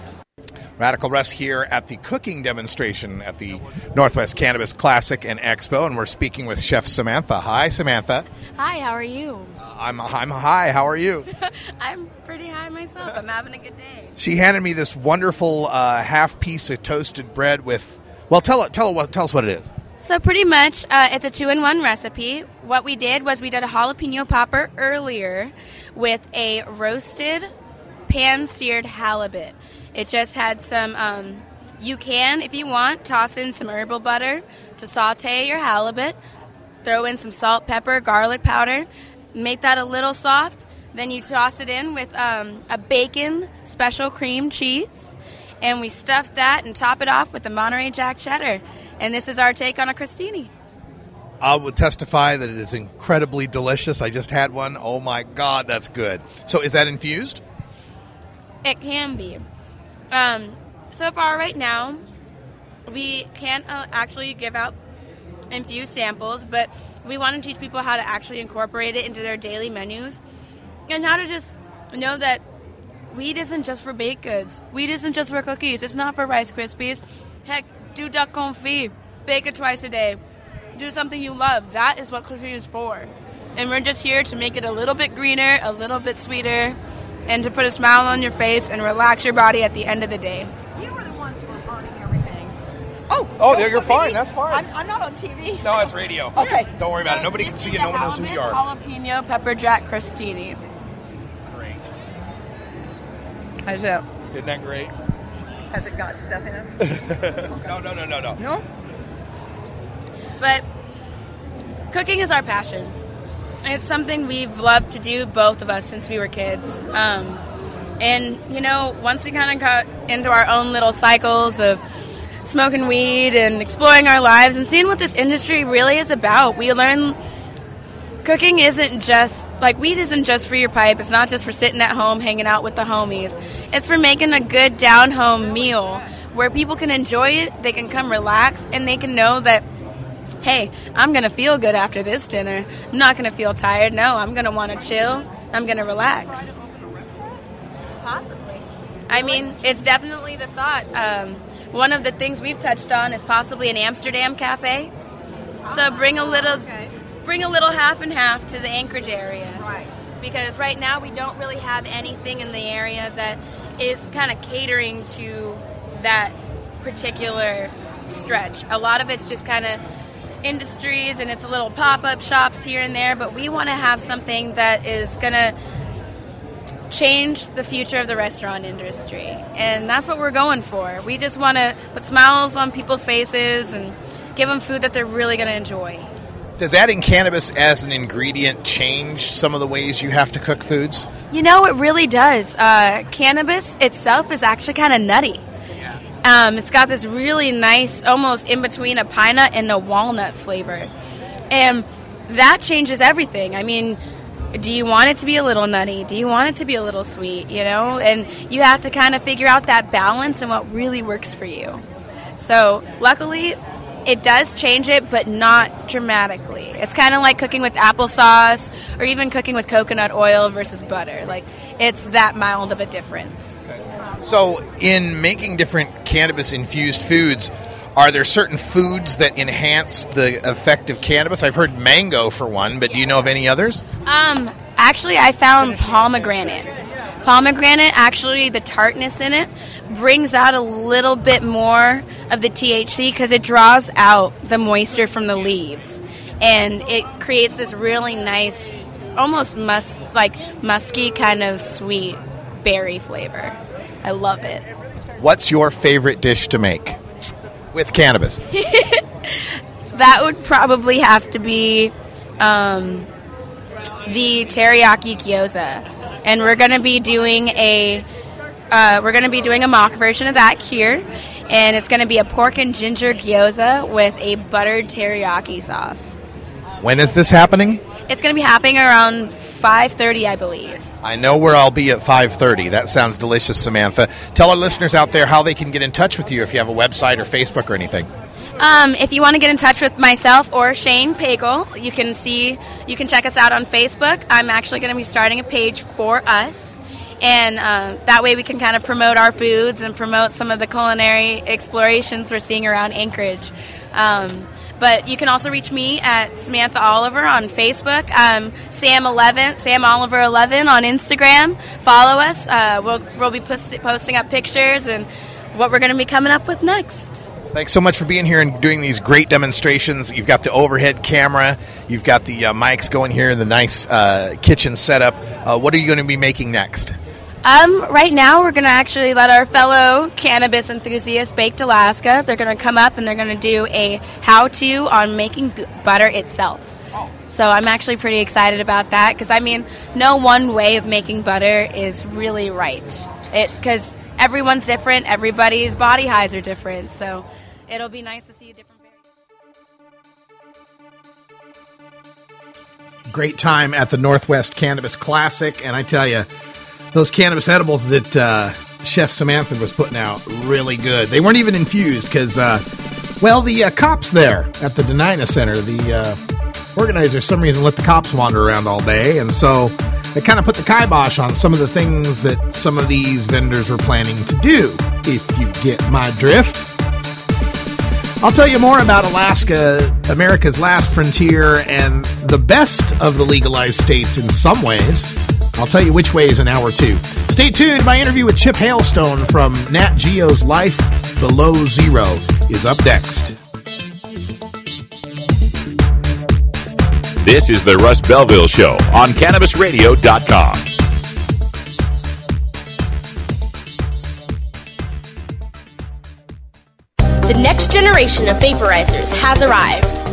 Radical Russ here at the cooking demonstration at the Northwest Cannabis Classic and Expo, and we're speaking with Chef Samantha. Hi, Samantha. Hi, how are you? Uh, I'm I'm high. How are you? I'm pretty high myself. I'm having a good day. She handed me this wonderful uh, half piece of toasted bread with. Well, tell tell tell us what it is. So pretty much, uh, it's a two-in-one recipe. What we did was we did a jalapeno popper earlier with a roasted, pan-seared halibut. It just had some. Um, you can, if you want, toss in some herbal butter to saute your halibut. Throw in some salt, pepper, garlic powder. Make that a little soft. Then you toss it in with um, a bacon special cream cheese, and we stuff that and top it off with the Monterey Jack cheddar. And this is our take on a crostini. I would testify that it is incredibly delicious. I just had one. Oh my God, that's good. So, is that infused? It can be. Um, so far, right now, we can't uh, actually give out infused samples, but we want to teach people how to actually incorporate it into their daily menus and how to just know that weed isn't just for baked goods. Weed isn't just for cookies. It's not for Rice Krispies. Heck, do duck confit. Bake it twice a day. Do something you love. That is what cooking is for. And we're just here to make it a little bit greener, a little bit sweeter, and to put a smile on your face and relax your body at the end of the day. You were the ones who were burning everything. Oh, oh, you're fine. That's fine. I'm, I'm, not on TV. No, it's radio. okay. Don't worry so about it. Nobody can see you. No one knows who you are. Jalapeno pepper jack crostini. Great. How's that? Isn't that great? Has it got stuff in it? no, no, no, no, no. No? But cooking is our passion. It's something we've loved to do, both of us, since we were kids. Um, and, you know, once we kind of got into our own little cycles of smoking weed and exploring our lives and seeing what this industry really is about, we learn cooking isn't just like weed isn't just for your pipe. It's not just for sitting at home hanging out with the homies. It's for making a good down home meal where people can enjoy it, they can come relax, and they can know that hey, I'm going to feel good after this dinner. I'm not going to feel tired. No, I'm going to want to chill. I'm going to relax. Possibly. I mean, it's definitely the thought. Um, one of the things we've touched on is possibly an Amsterdam cafe. So bring a little okay bring a little half and half to the Anchorage area. Right. Because right now we don't really have anything in the area that is kind of catering to that particular stretch. A lot of it's just kind of industries and it's a little pop-up shops here and there, but we want to have something that is going to change the future of the restaurant industry. And that's what we're going for. We just want to put smiles on people's faces and give them food that they're really going to enjoy. Does adding cannabis as an ingredient change some of the ways you have to cook foods? You know, it really does. Uh, cannabis itself is actually kind of nutty. Um, it's got this really nice, almost in between a pine nut and a walnut flavor. And that changes everything. I mean, do you want it to be a little nutty? Do you want it to be a little sweet? You know, and you have to kind of figure out that balance and what really works for you. So, luckily, it does change it, but not dramatically. It's kind of like cooking with applesauce or even cooking with coconut oil versus butter. Like, it's that mild of a difference. So, in making different cannabis infused foods, are there certain foods that enhance the effect of cannabis? I've heard mango for one, but do you know of any others? Um, actually, I found pomegranate. Pomegranate, actually, the tartness in it brings out a little bit more of the THC because it draws out the moisture from the leaves, and it creates this really nice, almost mus like musky kind of sweet berry flavor. I love it. What's your favorite dish to make with cannabis? that would probably have to be um, the teriyaki gyoza, and we're going to be doing a uh, we're going to be doing a mock version of that here, and it's going to be a pork and ginger gyoza with a buttered teriyaki sauce. When is this happening? It's going to be happening around 5:30, I believe. I know where I'll be at 5:30. That sounds delicious, Samantha. Tell our listeners out there how they can get in touch with you if you have a website or Facebook or anything. Um, if you want to get in touch with myself or Shane Pagel, you can see you can check us out on Facebook. I'm actually going to be starting a page for us, and uh, that way we can kind of promote our foods and promote some of the culinary explorations we're seeing around Anchorage. Um, but you can also reach me at Samantha Oliver on Facebook, um, Sam11, Sam Oliver 11 on Instagram. Follow us. Uh, we'll, we'll be post- posting up pictures and what we're going to be coming up with next. Thanks so much for being here and doing these great demonstrations. You've got the overhead camera, you've got the uh, mics going here, and the nice uh, kitchen setup. Uh, what are you going to be making next? Um, right now, we're going to actually let our fellow cannabis enthusiasts, Baked Alaska, they're going to come up and they're going to do a how-to on making b- butter itself. So I'm actually pretty excited about that because I mean, no one way of making butter is really right. It because everyone's different, everybody's body highs are different. So it'll be nice to see a different. Great time at the Northwest Cannabis Classic, and I tell you, those cannabis edibles that uh, Chef Samantha was putting out really good. They weren't even infused because, uh, well, the uh, cops there at the Dena'ina Center, the uh, organizers, some reason let the cops wander around all day, and so they kind of put the kibosh on some of the things that some of these vendors were planning to do. If you get my drift. I'll tell you more about Alaska, America's last frontier, and the best of the legalized states in some ways. I'll tell you which way is an hour two. Stay tuned. My interview with Chip Hailstone from Nat Geo's Life Below Zero is up next. This is the Russ Belville Show on CannabisRadio.com. The next generation of vaporizers has arrived.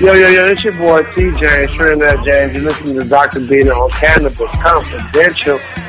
Yo, yo, yo, it's your boy TJ, Trinidad James. You're listening to Dr. Bean on Cannabis Confidential.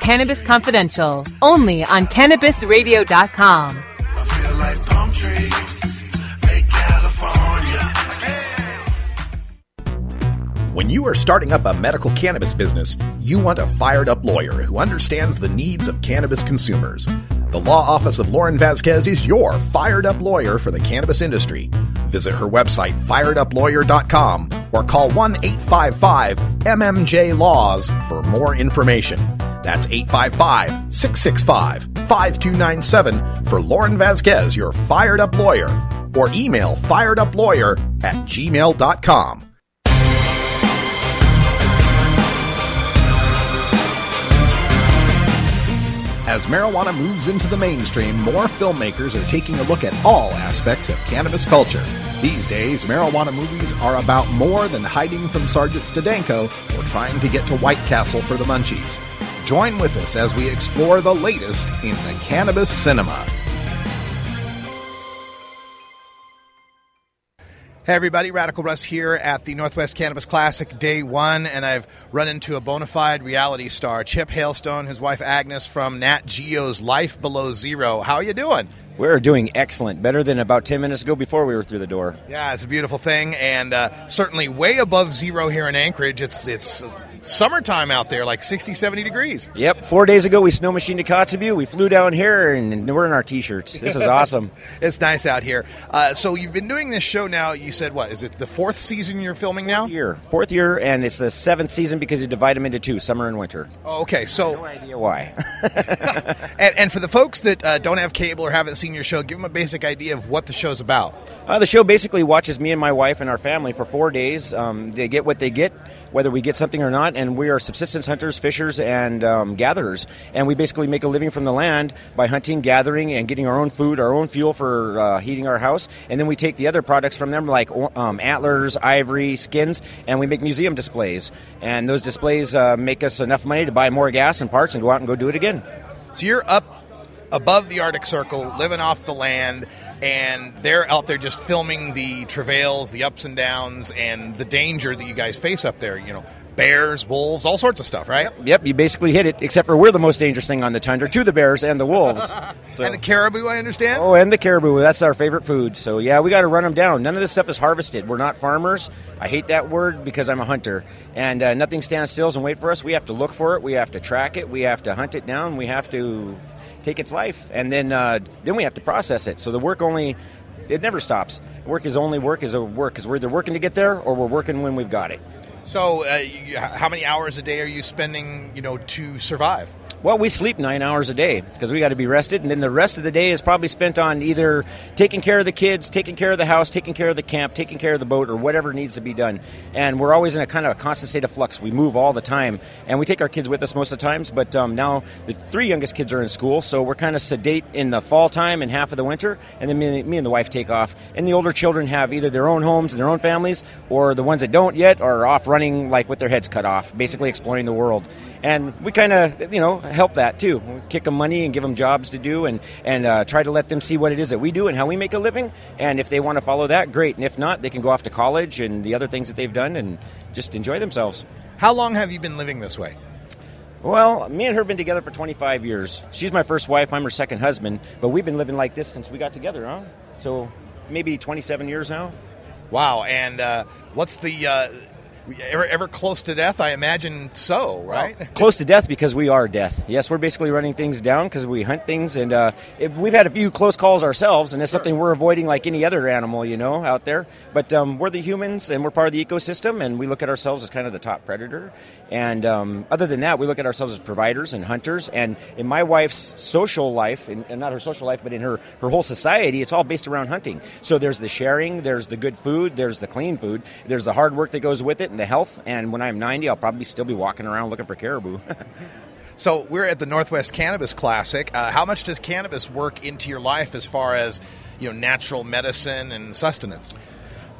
Cannabis Confidential, only on CannabisRadio.com. When you are starting up a medical cannabis business, you want a fired up lawyer who understands the needs of cannabis consumers. The law office of Lauren Vasquez is your fired up lawyer for the cannabis industry. Visit her website, firedupLawyer.com, or call 1 855 MMJ Laws for more information. That's 855 665 5297 for Lauren Vasquez, your fired up lawyer, or email fireduplawyer at gmail.com. As marijuana moves into the mainstream, more filmmakers are taking a look at all aspects of cannabis culture. These days, marijuana movies are about more than hiding from Sergeant Stedenko or trying to get to White Castle for the munchies. Join with us as we explore the latest in the cannabis cinema. Hey everybody, Radical Russ here at the Northwest Cannabis Classic Day 1, and I've run into a bona fide reality star, Chip Hailstone, his wife Agnes from Nat Geo's Life Below Zero. How are you doing? We're doing excellent. Better than about 10 minutes ago before we were through the door. Yeah, it's a beautiful thing, and uh, certainly way above zero here in Anchorage. It's it's summertime out there, like 60, 70 degrees. Yep. Four days ago, we snow machined to Kotzebue. We flew down here, and we're in our t-shirts. This is awesome. it's nice out here. Uh, so you've been doing this show now. You said what? Is it the fourth season you're filming now? Fourth year, fourth year, and it's the seventh season because you divide them into two, summer and winter. Oh, okay. So no idea why. and, and, for the folks that uh, don't have cable or haven't seen your show, give them a basic idea of what the show's about. Uh, the show basically watches me and my wife and our family for four days. Um, they get what they get, whether we get something or not, and we are subsistence hunters, fishers, and um, gatherers. And we basically make a living from the land by hunting, gathering, and getting our own food, our own fuel for uh, heating our house. And then we take the other products from them, like um, antlers, ivory, skins, and we make museum displays. And those displays uh, make us enough money to buy more gas and parts and go out and go do it again. So you're up above the Arctic Circle, living off the land and they're out there just filming the travails, the ups and downs, and the danger that you guys face up there. You know, bears, wolves, all sorts of stuff, right? Yep, yep, you basically hit it, except for we're the most dangerous thing on the tundra to the bears and the wolves. So. and the caribou, I understand? Oh, and the caribou. That's our favorite food. So, yeah, we got to run them down. None of this stuff is harvested. We're not farmers. I hate that word because I'm a hunter. And uh, nothing stands still and wait for us. We have to look for it. We have to track it. We have to hunt it down. We have to take its life, and then uh, then we have to process it. So the work only it never stops. Work is only work is a work because we're either working to get there or we're working when we've got it. So, uh, how many hours a day are you spending, you know, to survive? Well, we sleep nine hours a day because we got to be rested, and then the rest of the day is probably spent on either taking care of the kids, taking care of the house, taking care of the camp, taking care of the boat, or whatever needs to be done. And we're always in a kind of a constant state of flux. We move all the time, and we take our kids with us most of the times. But um, now the three youngest kids are in school, so we're kind of sedate in the fall time and half of the winter, and then me, me and the wife take off. And the older children have either their own homes and their own families, or the ones that don't yet are off running like with their heads cut off, basically exploring the world and we kind of you know help that too. We kick them money and give them jobs to do, and and uh, try to let them see what it is that we do and how we make a living. And if they want to follow that, great. And if not, they can go off to college and the other things that they've done and just enjoy themselves. How long have you been living this way? Well, me and her have been together for 25 years. She's my first wife. I'm her second husband. But we've been living like this since we got together, huh? So maybe 27 years now. Wow. And uh, what's the uh, ever, ever close to death? I imagine so, right? Well, close to death because we are death. Yes, we're basically running things down because we hunt things, and uh, it, we've had a few close calls ourselves, and it's something we're avoiding like any other animal, you know, out there. But um, we're the humans, and we're part of the ecosystem, and we look at ourselves as kind of the top predator. And um, other than that, we look at ourselves as providers and hunters. And in my wife's social life, and not her social life, but in her, her whole society, it's all based around hunting. So there's the sharing, there's the good food, there's the clean food, there's the hard work that goes with it, and the health. And when I'm 90, I'll probably still be walking around looking for caribou. so we're at the Northwest Cannabis Classic. Uh, how much does cannabis work into your life as far as you know natural medicine and sustenance?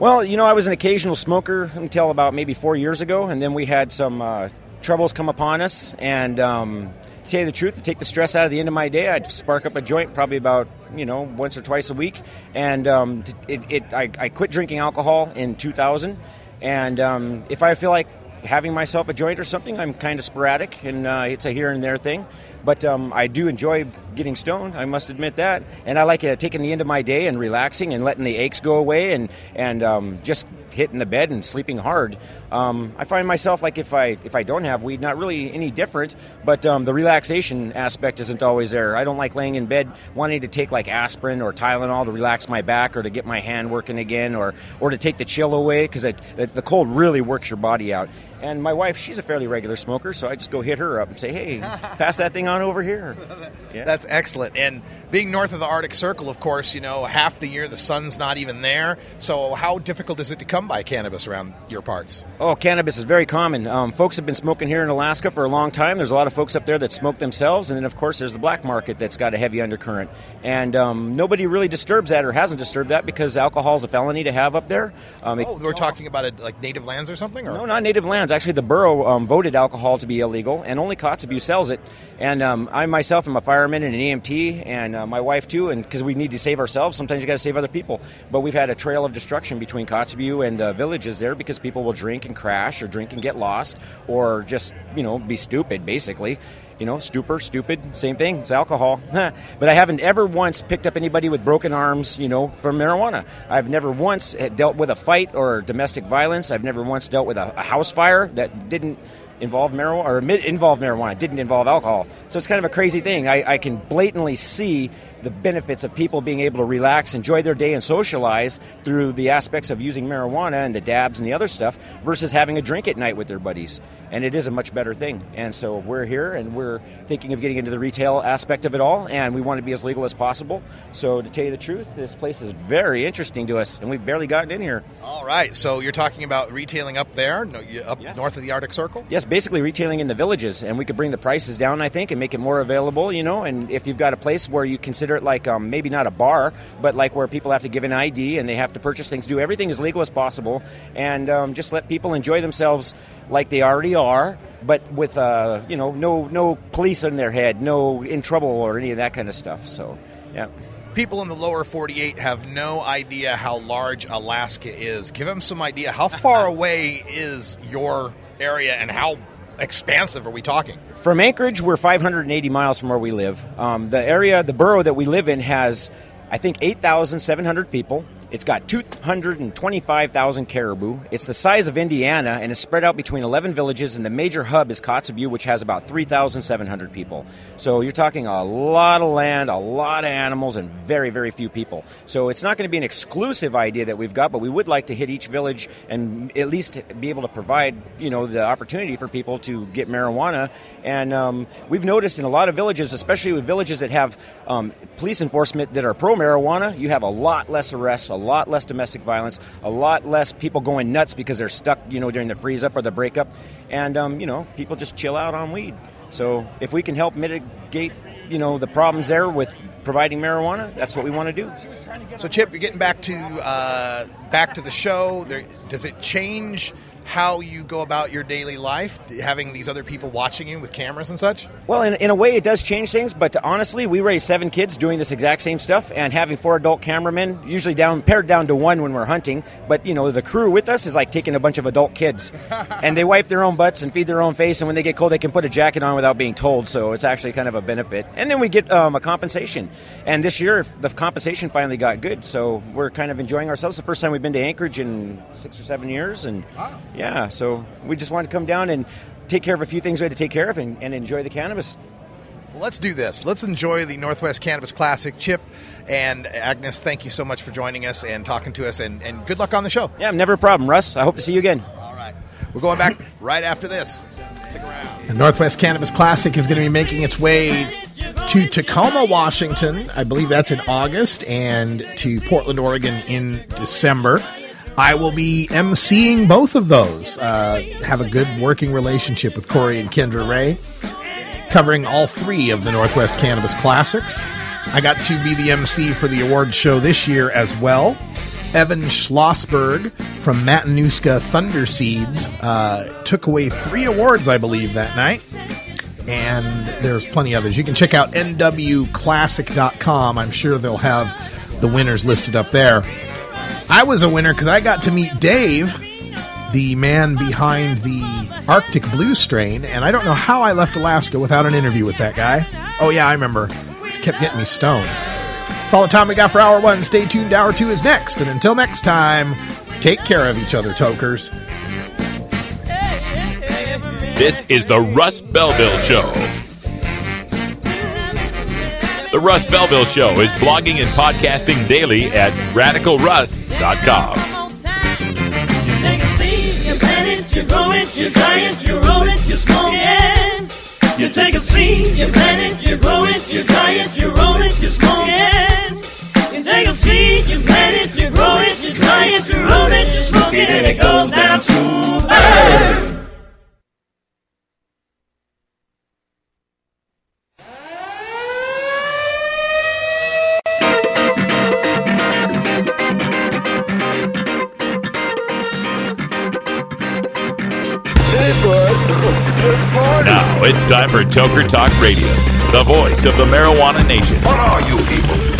Well, you know, I was an occasional smoker until about maybe four years ago, and then we had some uh, troubles come upon us. And um, to tell you the truth, to take the stress out of the end of my day, I'd spark up a joint probably about you know once or twice a week. And um, it, it I, I, quit drinking alcohol in 2000, and um, if I feel like having myself a joint or something, I'm kind of sporadic, and uh, it's a here and there thing. But um, I do enjoy getting stoned. I must admit that, and I like uh, taking the end of my day and relaxing and letting the aches go away and and um, just hitting the bed and sleeping hard. Um, I find myself like if I if I don't have weed, not really any different, but um, the relaxation aspect isn't always there. I don't like laying in bed wanting to take like aspirin or Tylenol to relax my back or to get my hand working again or or to take the chill away because the cold really works your body out. And my wife, she's a fairly regular smoker, so I just go hit her up and say, "Hey, pass that thing on over here." Yeah. That's excellent. And being north of the Arctic Circle, of course, you know, half the year the sun's not even there. So how difficult is it to come by cannabis around your parts? Oh, cannabis is very common. Um, folks have been smoking here in Alaska for a long time. There's a lot of folks up there that smoke themselves, and then of course there's the black market that's got a heavy undercurrent. And um, nobody really disturbs that or hasn't disturbed that because alcohol is a felony to have up there. Um, oh, we're talking about it like native lands or something? Or? No, not native lands. Actually, the borough um, voted alcohol to be illegal, and only Kotzebue sells it. And um, I myself am a fireman and an EMT, and uh, my wife too. And because we need to save ourselves, sometimes you got to save other people. But we've had a trail of destruction between Kotzebue and uh, villages there because people will drink and crash, or drink and get lost, or just you know be stupid, basically you know, stupor, stupid, same thing. It's alcohol. but I haven't ever once picked up anybody with broken arms, you know, from marijuana. I've never once dealt with a fight or domestic violence. I've never once dealt with a, a house fire that didn't involve marijuana or involve marijuana, didn't involve alcohol. So it's kind of a crazy thing. I, I can blatantly see the benefits of people being able to relax, enjoy their day, and socialize through the aspects of using marijuana and the dabs and the other stuff versus having a drink at night with their buddies. And it is a much better thing. And so we're here and we're thinking of getting into the retail aspect of it all, and we want to be as legal as possible. So, to tell you the truth, this place is very interesting to us, and we've barely gotten in here. All right. So, you're talking about retailing up there, up yes. north of the Arctic Circle? Yes, basically retailing in the villages, and we could bring the prices down, I think, and make it more available, you know. And if you've got a place where you consider consider it like um, maybe not a bar, but like where people have to give an ID and they have to purchase things, do everything as legal as possible, and um, just let people enjoy themselves like they already are, but with uh, you know no no police in their head, no in trouble or any of that kind of stuff. So, yeah. People in the lower 48 have no idea how large Alaska is. Give them some idea. How far away is your area and how expansive are we talking? From Anchorage, we're 580 miles from where we live. Um, the area, the borough that we live in, has, I think, 8,700 people. It's got 225,000 caribou. It's the size of Indiana and is spread out between 11 villages, and the major hub is Kotzebue, which has about 3,700 people. So you're talking a lot of land, a lot of animals, and very, very few people. So it's not going to be an exclusive idea that we've got, but we would like to hit each village and at least be able to provide, you know, the opportunity for people to get marijuana. And um, we've noticed in a lot of villages, especially with villages that have um, police enforcement that are pro marijuana, you have a lot less arrests, lot less domestic violence, a lot less people going nuts because they're stuck, you know, during the freeze up or the breakup, and um, you know, people just chill out on weed. So if we can help mitigate, you know, the problems there with providing marijuana, that's what we want to do. So Chip, you're getting back to uh, back to the show. There, does it change? How you go about your daily life, having these other people watching you with cameras and such? Well, in, in a way, it does change things. But honestly, we raised seven kids doing this exact same stuff, and having four adult cameramen, usually down paired down to one when we're hunting. But you know, the crew with us is like taking a bunch of adult kids, and they wipe their own butts and feed their own face. And when they get cold, they can put a jacket on without being told. So it's actually kind of a benefit. And then we get um, a compensation. And this year, the compensation finally got good. So we're kind of enjoying ourselves. The first time we've been to Anchorage in six or seven years, and wow. Yeah, so we just wanted to come down and take care of a few things we had to take care of and, and enjoy the cannabis. Well, let's do this. Let's enjoy the Northwest Cannabis Classic. Chip and Agnes, thank you so much for joining us and talking to us, and, and good luck on the show. Yeah, never a problem, Russ. I hope to see you again. All right. We're going back right after this. Stick around. The Northwest Cannabis Classic is going to be making its way to Tacoma, Washington. I believe that's in August, and to Portland, Oregon in December. I will be emceeing both of those. Uh, have a good working relationship with Corey and Kendra Ray, covering all three of the Northwest Cannabis Classics. I got to be the MC for the awards show this year as well. Evan Schlossberg from Matanuska Thunder Seeds uh, took away three awards, I believe, that night. And there's plenty others. You can check out nwclassic.com. I'm sure they'll have the winners listed up there. I was a winner because I got to meet Dave, the man behind the Arctic Blue strain, and I don't know how I left Alaska without an interview with that guy. Oh, yeah, I remember. This kept getting me stoned. That's all the time we got for hour one. Stay tuned. Hour two is next. And until next time, take care of each other, tokers. This is the Russ Belville Show. The Russ Belville Show is blogging and podcasting daily at radicalruss.com. You plant it, you grow it, you dry you roll it, you smoke it. You take a seed, you plant it, you grow it, you you roll it, you. You take a seed, you plant it, you grow it, you you roll it, you smoke it, and it goes down smooth. Hey! Now it's time for Toker Talk Radio, the voice of the marijuana nation. What are you people?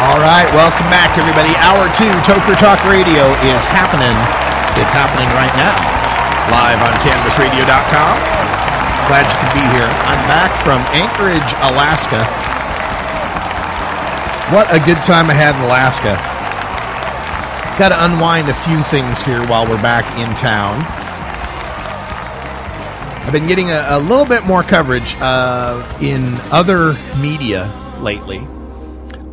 All right, welcome back, everybody. Hour two, Toker Talk Radio is happening. It's happening right now, live on CannabisRadio.com. Glad you could be here. I'm back from Anchorage, Alaska. What a good time I had in Alaska. Got to unwind a few things here while we're back in town. I've been getting a, a little bit more coverage uh, in other media lately.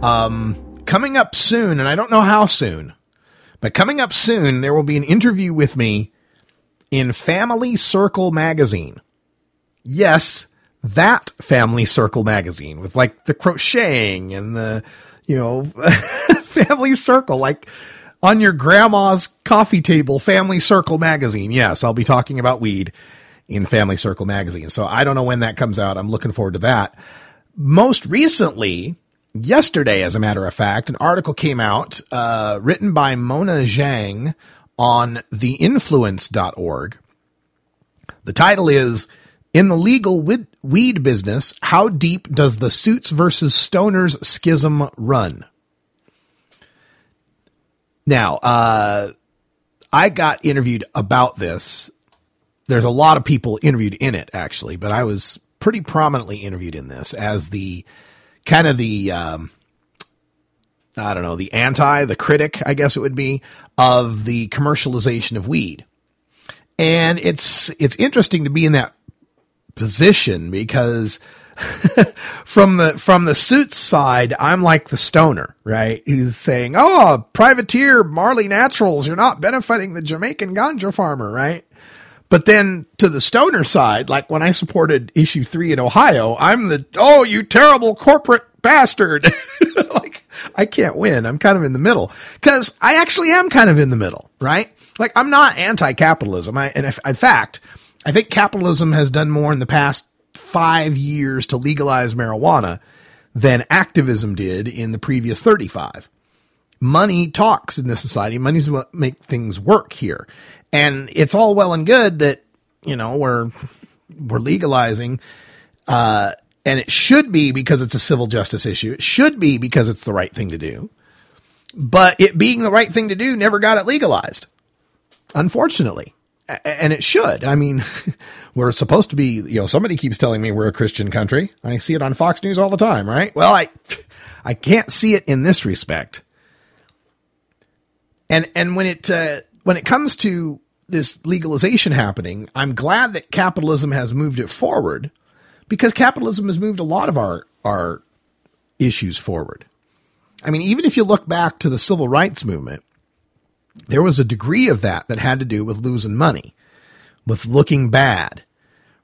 Um, coming up soon, and I don't know how soon, but coming up soon, there will be an interview with me in Family Circle magazine. Yes, that Family Circle magazine with like the crocheting and the, you know, Family Circle, like on your grandma's coffee table, Family Circle magazine. Yes, I'll be talking about weed in Family Circle magazine. So I don't know when that comes out. I'm looking forward to that. Most recently, yesterday, as a matter of fact, an article came out uh, written by Mona Zhang on theinfluence.org. The title is In the Legal Weed, Business How Deep Does the Suits versus Stoners Schism Run? Now, uh, I got interviewed about this. There's a lot of people interviewed in it, actually, but I was pretty prominently interviewed in this as the kind of the um, I don't know the anti, the critic, I guess it would be of the commercialization of weed. And it's it's interesting to be in that position because from the from the suits side, I'm like the stoner, right? Who's saying, "Oh, privateer Marley Naturals, you're not benefiting the Jamaican ganja farmer, right?" But then to the stoner side, like when I supported issue three in Ohio, I'm the, oh, you terrible corporate bastard. like I can't win. I'm kind of in the middle because I actually am kind of in the middle, right? Like I'm not anti-capitalism. I, and if, in fact, I think capitalism has done more in the past five years to legalize marijuana than activism did in the previous 35 money talks in this society. Money's what make things work here. And it's all well and good that, you know, we're, we're legalizing, uh, And it should be because it's a civil justice issue. It should be because it's the right thing to do. But it being the right thing to do never got it legalized, unfortunately. And it should. I mean, we're supposed to be, you know, somebody keeps telling me we're a Christian country. I see it on Fox News all the time, right? Well, I, I can't see it in this respect. And, and when it, uh, when it comes to this legalization happening, I'm glad that capitalism has moved it forward because capitalism has moved a lot of our, our issues forward. I mean, even if you look back to the civil rights movement, there was a degree of that that had to do with losing money, with looking bad,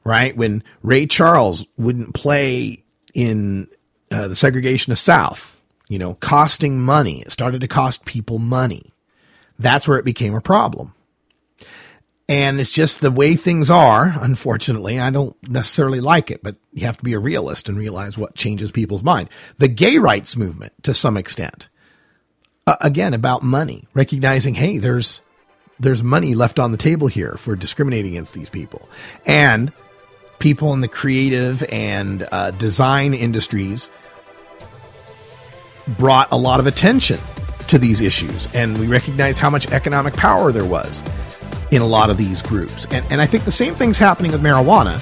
right? When Ray Charles wouldn't play in uh, the segregation of South, you know, costing money. It started to cost people money. That's where it became a problem. And it's just the way things are, unfortunately. I don't necessarily like it, but you have to be a realist and realize what changes people's mind. The gay rights movement, to some extent, uh, again, about money, recognizing, hey, there's, there's money left on the table here for discriminating against these people. And people in the creative and uh, design industries brought a lot of attention to these issues. And we recognize how much economic power there was in a lot of these groups. And, and I think the same thing's happening with marijuana.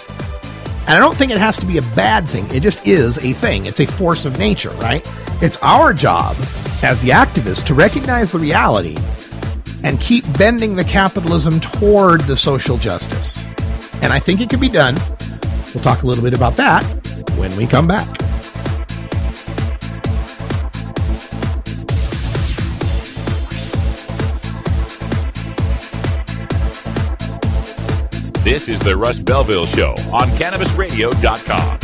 And I don't think it has to be a bad thing. It just is a thing. It's a force of nature, right? It's our job as the activists to recognize the reality and keep bending the capitalism toward the social justice. And I think it can be done. We'll talk a little bit about that when we come back. This is the Russ Belville Show on CannabisRadio.com.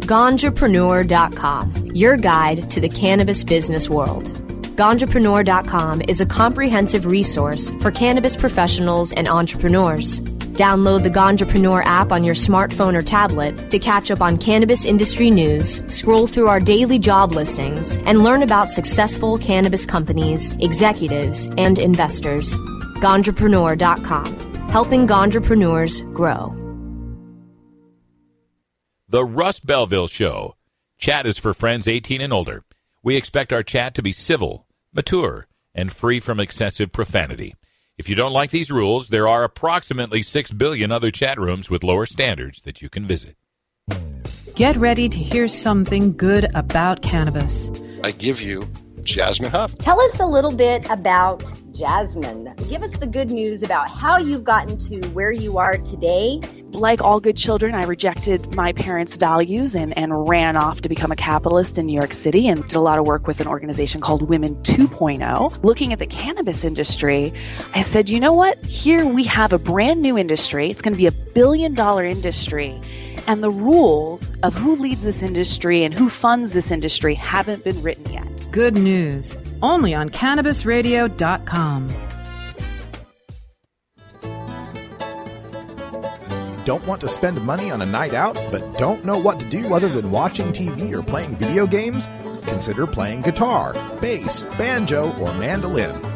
Ganjapreneur.com, your guide to the cannabis business world. Ganjapreneur.com is a comprehensive resource for cannabis professionals and entrepreneurs. Download the Ganjapreneur app on your smartphone or tablet to catch up on cannabis industry news, scroll through our daily job listings, and learn about successful cannabis companies, executives, and investors. Ganjapreneur.com, helping Ganjapreneurs grow. The Russ Belville Show. Chat is for friends 18 and older. We expect our chat to be civil, mature, and free from excessive profanity. If you don't like these rules, there are approximately 6 billion other chat rooms with lower standards that you can visit. Get ready to hear something good about cannabis. I give you Jazmin Hupp. Tell us a little bit about Jazmin. Give us the good news about how you've gotten to where you are today. Like all good children, I rejected my parents' values and, and ran off to become a capitalist in New York City and did a lot of work with an organization called Women 2.0. Looking at the cannabis industry, I said, you know what? Here we have a brand new industry. It's going to be a billion dollar industry. And the rules of who leads this industry and who funds this industry haven't been written yet. Good news. Only on CannabisRadio.com. Don't want to spend money on a night out, but don't know what to do other than watching TV or playing video games? Consider playing guitar, bass, banjo, or mandolin.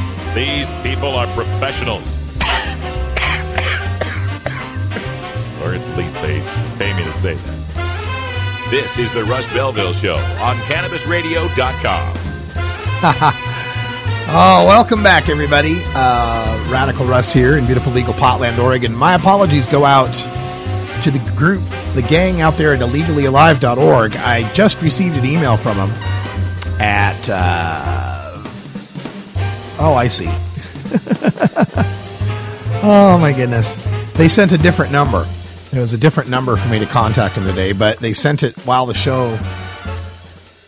These people are professionals. or at least they pay me to say that. This is the Russ Belville Show on CannabisRadio.com. oh, welcome back, everybody. Uh, Radical Russ here in beautiful legal Potland, Oregon. My apologies go out to the group, the gang out there at illegallyalive.org. I just received an email from them at, uh, oh, I see. oh, my goodness. They sent a different number. It was a different number for me to contact them today, but they sent it while the show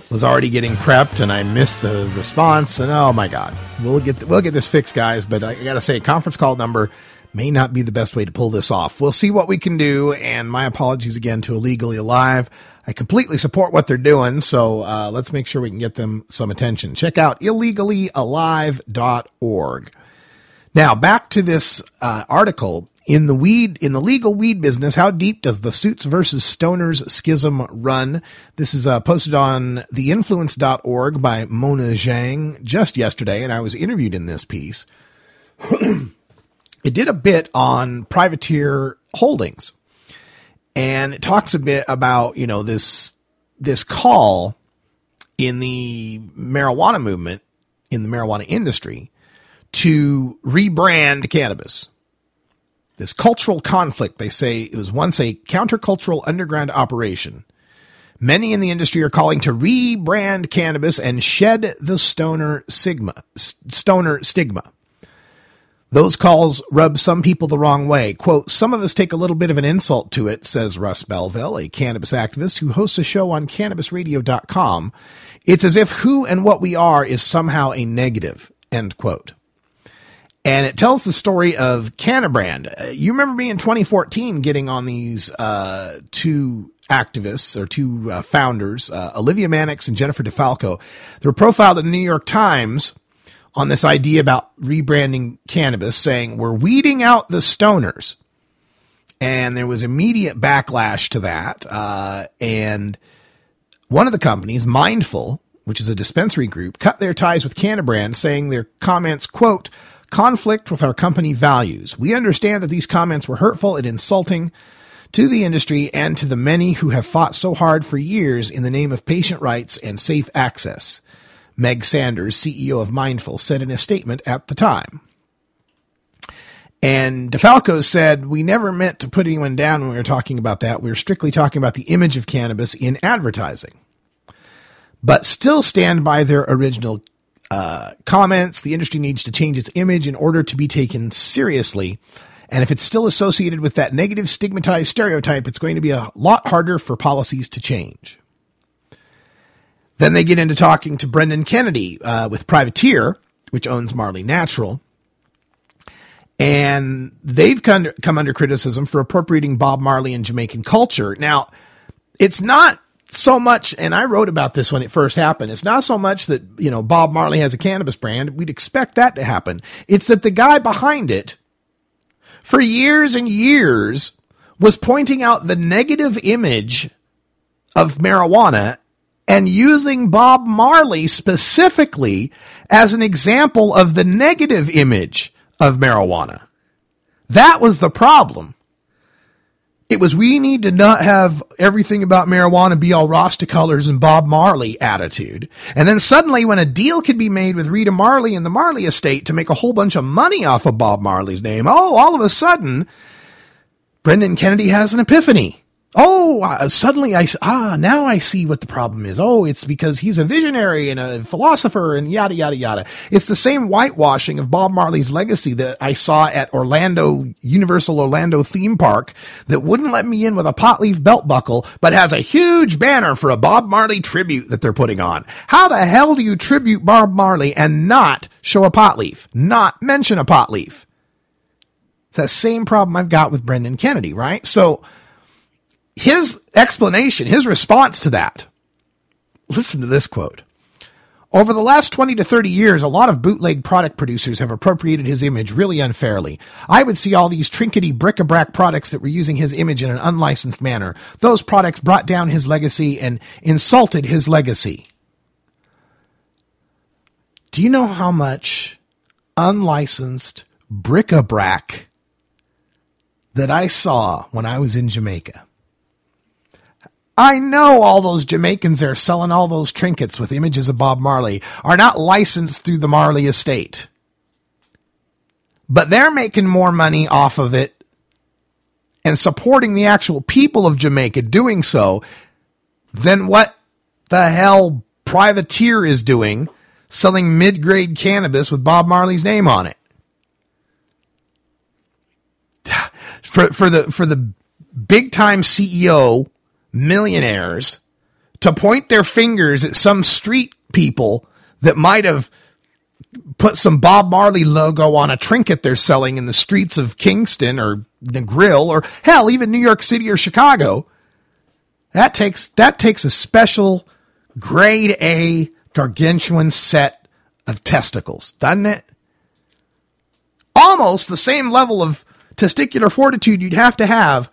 was already getting prepped, and I missed the response. And oh my god, we'll get we'll get this fixed, guys. But I got to say, conference call number may not be the best way to pull this off. We'll see what we can do. And my apologies again to Illegally Alive. I completely support what they're doing, so uh, let's make sure we can get them some attention. Check out illegallyalive.org. Now back to this uh, article in the weed in the legal weed business. How deep does the suits versus stoners schism run? This is uh, posted on theinfluence.org by Mona Zhang just yesterday, and I was interviewed in this piece. it did a bit on privateer holdings, and it talks a bit about you know this this call in the marijuana movement in the marijuana industry to rebrand cannabis. This cultural conflict, they say, it was once a countercultural underground operation. Many in the industry are calling to rebrand cannabis and shed the stoner stigma. Stoner stigma. Those calls rub some people the wrong way. Quote, some of us take a little bit of an insult to it, says Russ Belville, a cannabis activist who hosts a show on cannabisradio.com. It's as if who and what we are is somehow a negative, end quote and it tells the story of Cannabrand. Uh, you remember me in 2014 getting on these uh, two activists or two uh, founders, uh, Olivia Mannix and Jennifer DeFalco. They were profiled in the New York Times on this idea about rebranding cannabis, saying we're weeding out the stoners. And there was immediate backlash to that. Uh, and one of the companies, Mindful, which is a dispensary group, cut their ties with Cannabrand, saying their comments, quote, conflict with our company values. We understand that these comments were hurtful and insulting to the industry and to the many who have fought so hard for years in the name of patient rights and safe access. Meg Sanders, CEO of Mindful, said in a statement at the time. And DeFalco said, We never meant to put anyone down when we were talking about that. We were strictly talking about the image of cannabis in advertising. But still stand by their original uh, comments. The industry needs to change its image in order to be taken seriously. And if it's still associated with that negative stigmatized stereotype, it's going to be a lot harder for policies to change. Then they get into talking to Brendan Kennedy uh, with Privateer, which owns Marley Natural. And they've come, come under criticism for appropriating Bob Marley and Jamaican culture. Now, it's not so much, and I wrote about this when it first happened. It's not so much that, you know, Bob Marley has a cannabis brand. We'd expect that to happen. It's that the guy behind it, for years and years, was pointing out the negative image of marijuana and using Bob Marley specifically as an example of the negative image of marijuana. That was the problem. It was we need to not have everything about marijuana be all Rasta colors and Bob Marley attitude. And then suddenly when a deal could be made with Rita Marley and the Marley estate to make a whole bunch of money off of Bob Marley's name, oh, all of a sudden, Brendan Kennedy has an epiphany. Oh, uh, suddenly I, ah, now I see what the problem is. Oh, it's because he's a visionary and a philosopher and yada, yada, yada. It's the same whitewashing of Bob Marley's legacy that I saw at Orlando, Universal Orlando theme park that wouldn't let me in with a pot leaf belt buckle, but has a huge banner for a Bob Marley tribute that they're putting on. How the hell do you tribute Bob Marley and not show a pot leaf? Not mention a pot leaf? It's that same problem I've got with Brendan Kennedy, right? So, his explanation, his response to that. Listen to this quote. Over the last 20 to 30 years, a lot of bootleg product producers have appropriated his image really unfairly. I would see all these trinkety bric-a-brac products that were using his image in an unlicensed manner. Those products brought down his legacy and insulted his legacy. Do you know how much unlicensed bric-a-brac that I saw when I was in Jamaica? I know all those Jamaicans there selling all those trinkets with images of Bob Marley are not licensed through the Marley estate. But they're making more money off of it and supporting the actual people of Jamaica doing so than what the hell Privateer is doing selling mid grade cannabis with Bob Marley's name on it. For, for the, for the big time CEO millionaires to point their fingers at some street people that might have put some Bob Marley logo on a trinket they're selling in the streets of Kingston or the grill or hell, even New York City or Chicago. That takes, that takes a special grade A gargantuan set of testicles, doesn't it? Almost the same level of testicular fortitude you'd have to have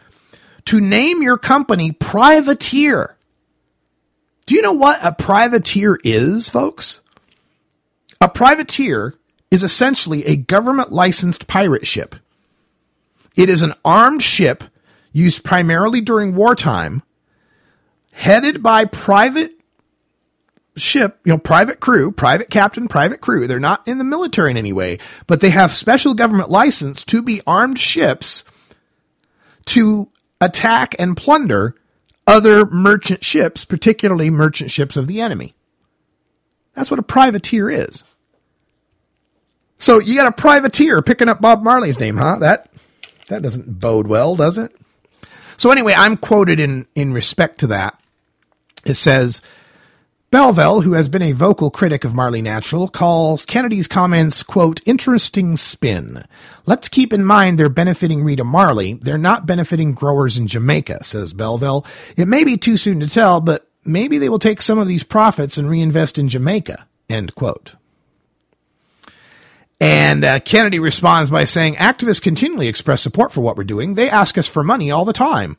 to name your company privateer. Do you know what a privateer is, folks? A privateer is essentially a government licensed pirate ship. It is an armed ship used primarily during wartime, headed by private ship, you know, private crew, private captain, private crew. They're not in the military in any way, but they have special government license to be armed ships to attack and plunder other merchant ships, particularly merchant ships of the enemy. That's what a privateer is. So you got a privateer picking up Bob Marley's name, huh? That that doesn't bode well, does it? So anyway, I'm quoted in in respect to that. It says Belville, who has been a vocal critic of Marley Natural, calls Kennedy's comments, quote, interesting spin. Let's keep in mind they're benefiting Rita Marley. They're not benefiting growers in Jamaica, says Belville. It may be too soon to tell, but maybe they will take some of these profits and reinvest in Jamaica, end quote. And uh, Kennedy responds by saying, activists continually express support for what we're doing. They ask us for money all the time.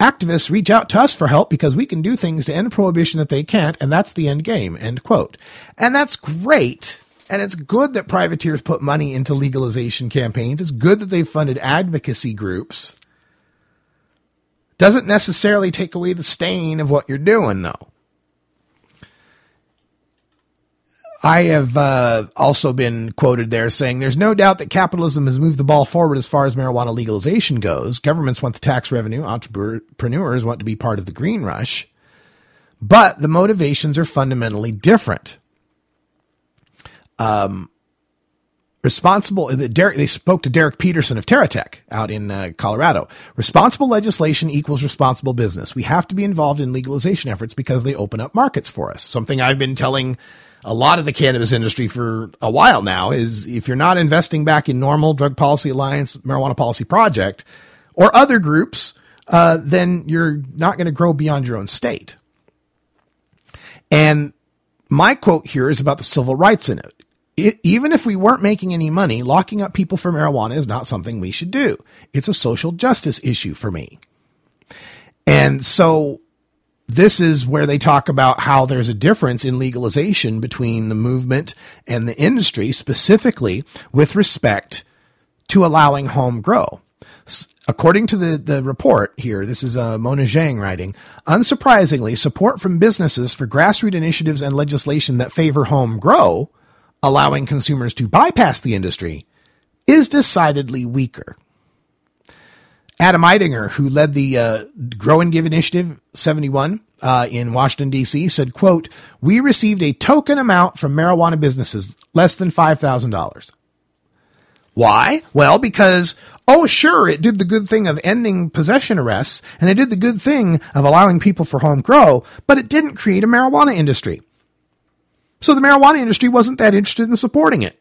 Activists reach out to us for help because we can do things to end prohibition that they can't, and that's the end game, end quote. And that's great. And it's good that privateers put money into legalization campaigns. It's good that they've funded advocacy groups. Doesn't necessarily take away the stain of what you're doing, though. I have uh, also been quoted there saying there's no doubt that capitalism has moved the ball forward as far as marijuana legalization goes. Governments want the tax revenue, entrepreneurs want to be part of the green rush, but the motivations are fundamentally different. Um, responsible Derek they spoke to Derek Peterson of TerraTech out in uh, Colorado. Responsible legislation equals responsible business. We have to be involved in legalization efforts because they open up markets for us. Something I've been telling a lot of the cannabis industry for a while now is if you're not investing back in NORML Drug Policy Alliance, Marijuana Policy Project, or other groups, uh, then you're not going to grow beyond your own state. And my quote here is about the civil rights in it. it. Even if we weren't making any money, locking up people for marijuana is not something we should do. It's a social justice issue for me. And so this is where they talk about how there's a difference in legalization between the movement and the industry, specifically with respect to allowing home grow. According to the, the report here, this is uh, Mona Zhang writing, unsurprisingly, support from businesses for grassroots initiatives and legislation that favor home grow, allowing consumers to bypass the industry, is decidedly weaker. Adam Eidinger, who led the uh, Grow and Give Initiative 71 uh, in Washington, D.C., said, quote, We received a token amount from marijuana businesses, less than $5,000. Why? Well, because, oh, sure, it did the good thing of ending possession arrests, and it did the good thing of allowing people for home grow, but it didn't create a marijuana industry. So the marijuana industry wasn't that interested in supporting it.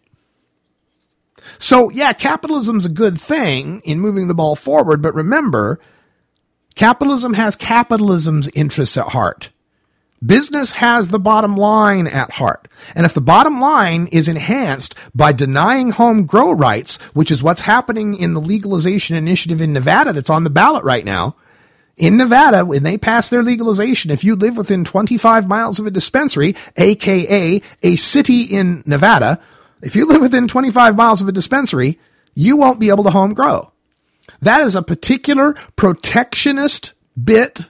So yeah, capitalism's a good thing in moving the ball forward, but remember, capitalism has capitalism's interests at heart. Business has the bottom line at heart. And if the bottom line is enhanced by denying home grow rights, which is what's happening in the legalization initiative in Nevada that's on the ballot right now, in Nevada, when they pass their legalization, if you live within 25 miles of a dispensary, aka a city in Nevada, if you live within 25 miles of a dispensary, you won't be able to home grow. That is a particular protectionist bit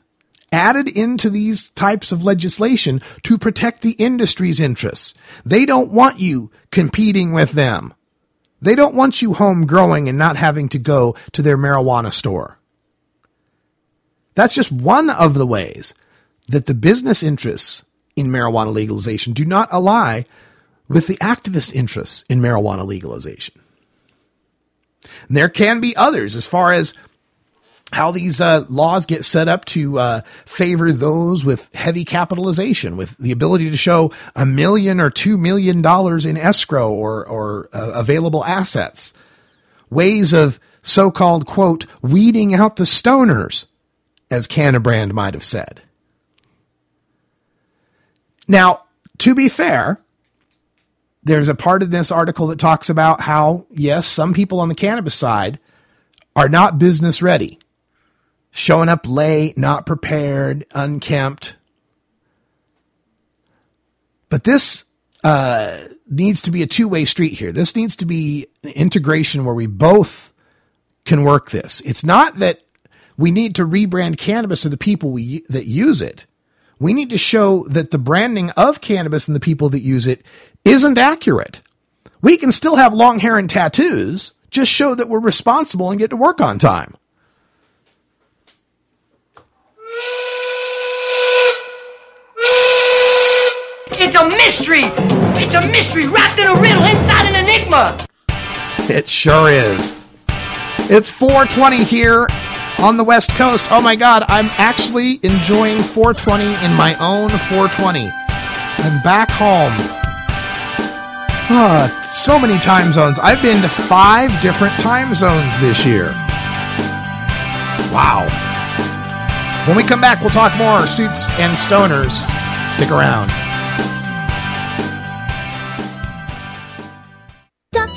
added into these types of legislation to protect the industry's interests. They don't want you competing with them. They don't want you home growing and not having to go to their marijuana store. That's just one of the ways that the business interests in marijuana legalization do not ally with the activist interests in marijuana legalization. And there can be others as far as how these uh, laws get set up to uh, favor those with heavy capitalization, with the ability to show a million or two million dollars in escrow or or uh, available assets. Ways of so-called quote weeding out the stoners, as Cannabrand might have said. Now, to be fair, there's a part of this article that talks about how yes, some people on the cannabis side are not business ready showing up late, not prepared, unkempt. But this uh, needs to be a two way street here. This needs to be an integration where we both can work this. It's not that we need to rebrand cannabis to the people we, that use it. We need to show that the branding of cannabis and the people that use it isn't accurate. We can still have long hair and tattoos, just show that we're responsible and get to work on time. It's a mystery! It's a mystery wrapped in a riddle inside an enigma! It sure is. It's 420 here on the West Coast. Oh my God, I'm actually enjoying 420 in my own 420. I'm back home. Ah, so many time zones. I've been to five different time zones this year. Wow. When we come back, we'll talk more suits and stoners. Stick around.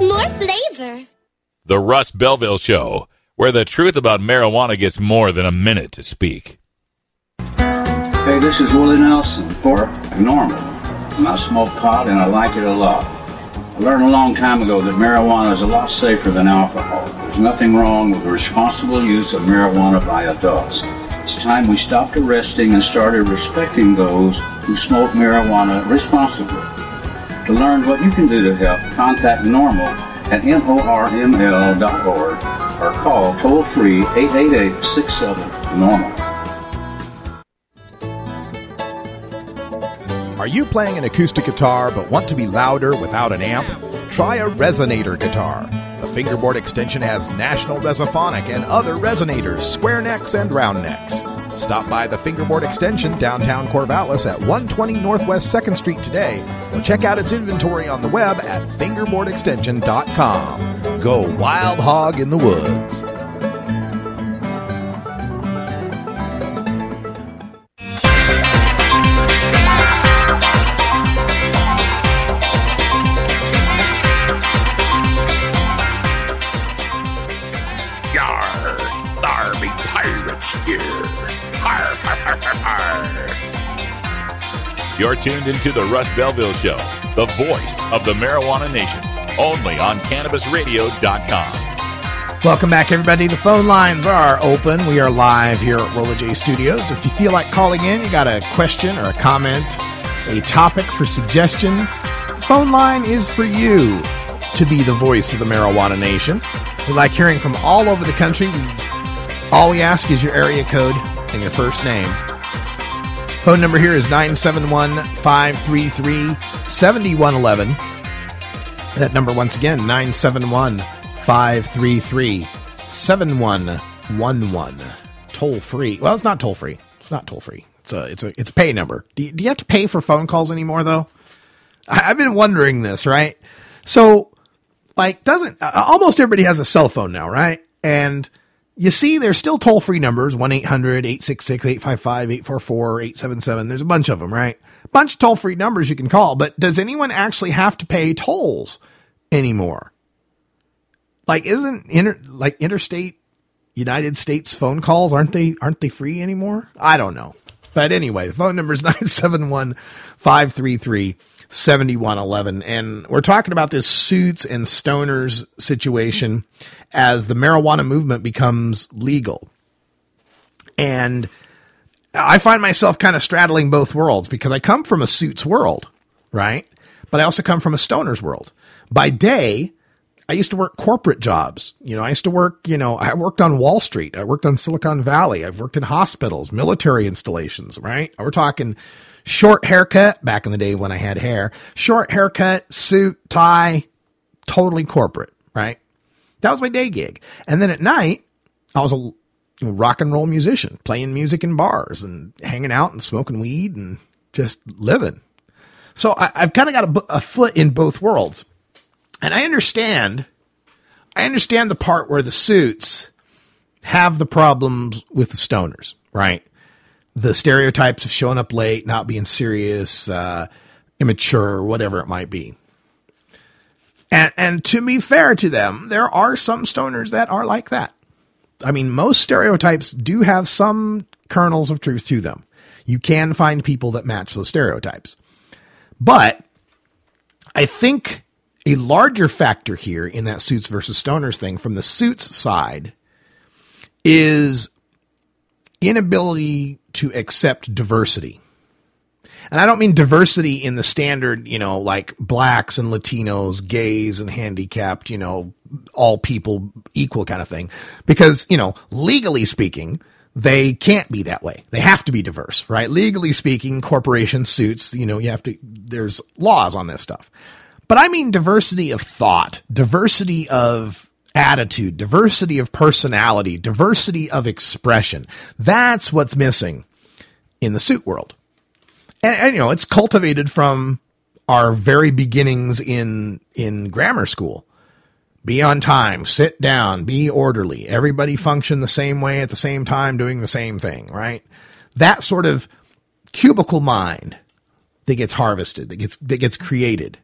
more flavor. The Russ Belville Show, where the truth about marijuana gets more than a minute to speak. Hey, this is Willie Nelson for NORML. And I smoke pot and I like it a lot. I learned a long time ago that marijuana is a lot safer than alcohol. There's nothing wrong with the responsible use of marijuana by adults. It's time we stopped arresting and started respecting those who smoke marijuana responsibly. To learn what you can do to help, contact NORML at norml.org or call toll free 888 67 NORML. Are you playing an acoustic guitar but want to be louder without an amp? Try a resonator guitar. The fingerboard extension has National Resophonic and other resonators, square necks and round necks. Stop by the fingerboard extension downtown Corvallis at 120 Northwest 2nd Street today or check out its inventory on the web at fingerboardextension.com. Go wild hog in the woods. Tuned into the Russ Belville Show, the voice of the marijuana nation, only on CannabisRadio.com. Welcome back, everybody. The phone lines are open. We are live here at Rolla J Studios. If you feel like calling in, you got a question or a comment, a topic for suggestion, the phone line is for you to be the voice of the marijuana nation. We like hearing from all over the country. All we ask is your area code and your first name. Phone number here is 971 533 7111. That number, once again, 971 533 7111. Toll free. Well, it's not toll free. It's not toll free. It's a, it's a, it's a pay number. Do you, do you have to pay for phone calls anymore, though? I, I've been wondering this, right? So, like, doesn't, almost everybody has a cell phone now, right? And you see, there's still toll free numbers 1 800 866 855 844 877. There's a bunch of them, right? Bunch of toll free numbers you can call, but does anyone actually have to pay tolls anymore? Like, isn't inter, like interstate United States phone calls, aren't they, aren't they free anymore? I don't know. But anyway, the phone number is 971 533 7111. And we're talking about this suits and stoners situation as the marijuana movement becomes legal. And I find myself kind of straddling both worlds because I come from a suits world, right? But I also come from a stoner's world. By day, I used to work corporate jobs. You know, I used to work, you know, I worked on Wall Street. I worked on Silicon Valley. I've worked in hospitals, military installations, right? We're talking short haircut back in the day when I had hair, short haircut, suit, tie, totally corporate, right? That was my day gig. And then at night, I was a rock and roll musician, playing music in bars and hanging out and smoking weed and just living. So I, have kind of got a, a foot in both worlds. And I understand, I understand the part where the suits have the problems with the stoners, right? The stereotypes of showing up late, not being serious, uh, immature, whatever it might be. And, and to be fair to them, there are some stoners that are like that. I mean, most stereotypes do have some kernels of truth to them. You can find people that match those stereotypes. But I think a larger factor here in that suits versus stoners thing from the suits side is inability to accept diversity. And I don't mean diversity in the standard, you know, like blacks and Latinos, gays and handicapped, you know, all people equal kind of thing. Because, you know, legally speaking, they can't be that way. They have to be diverse, right? Legally speaking, corporation suits, you know, you have to, there's laws on this stuff. But I mean diversity of thought, diversity of attitude, diversity of personality, diversity of expression. That's what's missing in the suit world. And, and, you know, it's cultivated from our very beginnings in in grammar school. Be on time, sit down, be orderly. Everybody function the same way at the same time doing the same thing, right? That sort of cubicle mind that gets harvested, that gets that gets created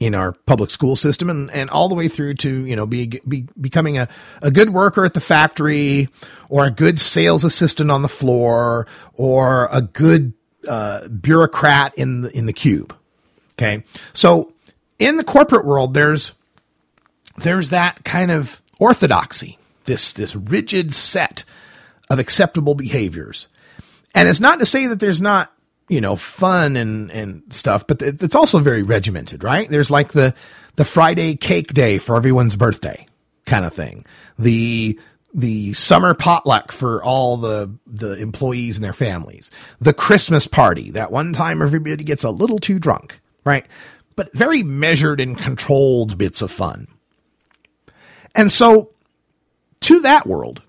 in our public school system and, and all the way through to, you know, be, be, becoming a, a good worker at the factory or a good sales assistant on the floor or a good uh, bureaucrat in the, in the cube. Okay. So in the corporate world, there's, there's that kind of orthodoxy, this, this rigid set of acceptable behaviors. And it's not to say that there's not you know, fun and, and stuff, but it's also very regimented, right? There's like the, the Friday cake day for everyone's birthday kind of thing. The, the summer potluck for all the, the employees and their families. The Christmas party, that one time everybody gets a little too drunk, right? But very measured and controlled bits of fun. And so to that world,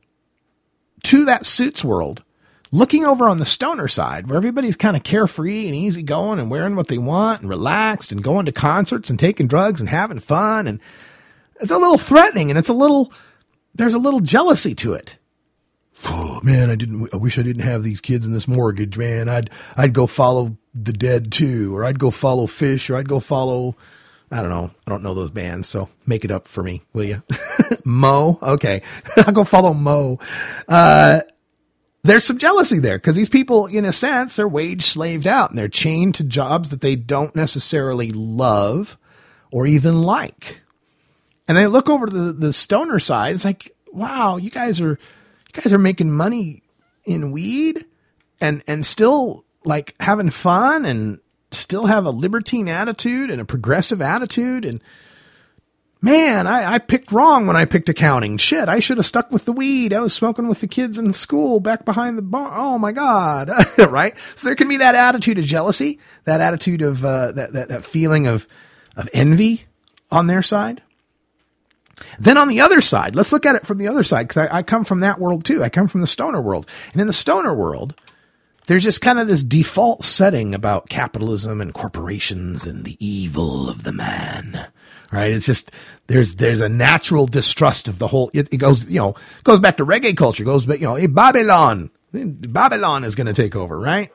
to that suits world, Looking over on the stoner side, where everybody's kind of carefree and easygoing and wearing what they want and relaxed and going to concerts and taking drugs and having fun. And it's a little threatening and it's a little, there's a little jealousy to it. Oh man, I didn't, I wish I didn't have these kids in this mortgage, man. I'd, I'd go follow the dead too, or I'd go follow Phish, or I'd go follow, I don't know. I don't know those bands, so make it up for me, will you? Mo? Okay. I'll go follow Mo. Uh, there's some jealousy there because these people, in a sense, are wage slaved out and they're chained to jobs that they don't necessarily love or even like. And they look over to the, the stoner side. It's like, wow, you guys are, you guys are making money in weed and, and still like having fun and still have a libertine attitude and a progressive attitude. And man, I, I picked wrong when I picked accounting. Shit, I should have stuck with the weed. I was smoking with the kids in school back behind the bar. Oh my God. right? So there can be that attitude of jealousy, that attitude of, uh, that, that, that feeling of, of envy on their side. Then on the other side, let's look at it from the other side because I, I come from that world too. I come from the stoner world. And in the stoner world, there's just kind of this default setting about capitalism and corporations and the evil of the man right? It's just there's there's a natural distrust of the whole. It, it goes you know goes back to reggae culture. Goes back you know hey, Babylon, Babylon is going to take over, right?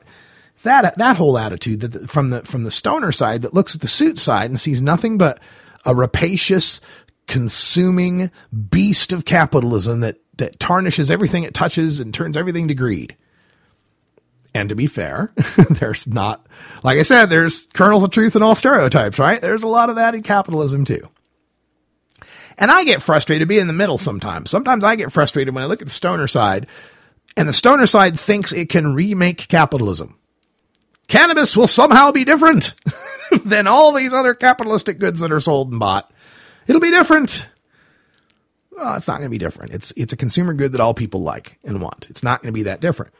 that that whole attitude that from the from the stoner side that looks at the suit side and sees nothing but a rapacious, consuming beast of capitalism that that tarnishes everything it touches and turns everything to greed. And to be fair, there's not, like I said, there's kernels of truth in all stereotypes, right? There's a lot of that in capitalism too. And I get frustrated being in the middle sometimes. Sometimes I get frustrated when I look at the stoner side And the stoner side thinks it can remake capitalism. Cannabis will somehow be different than all these other capitalistic goods that are sold and bought. It'll be different. Well, it's not going to be different. It's it's a consumer good that all people like and want. It's not going to be that different.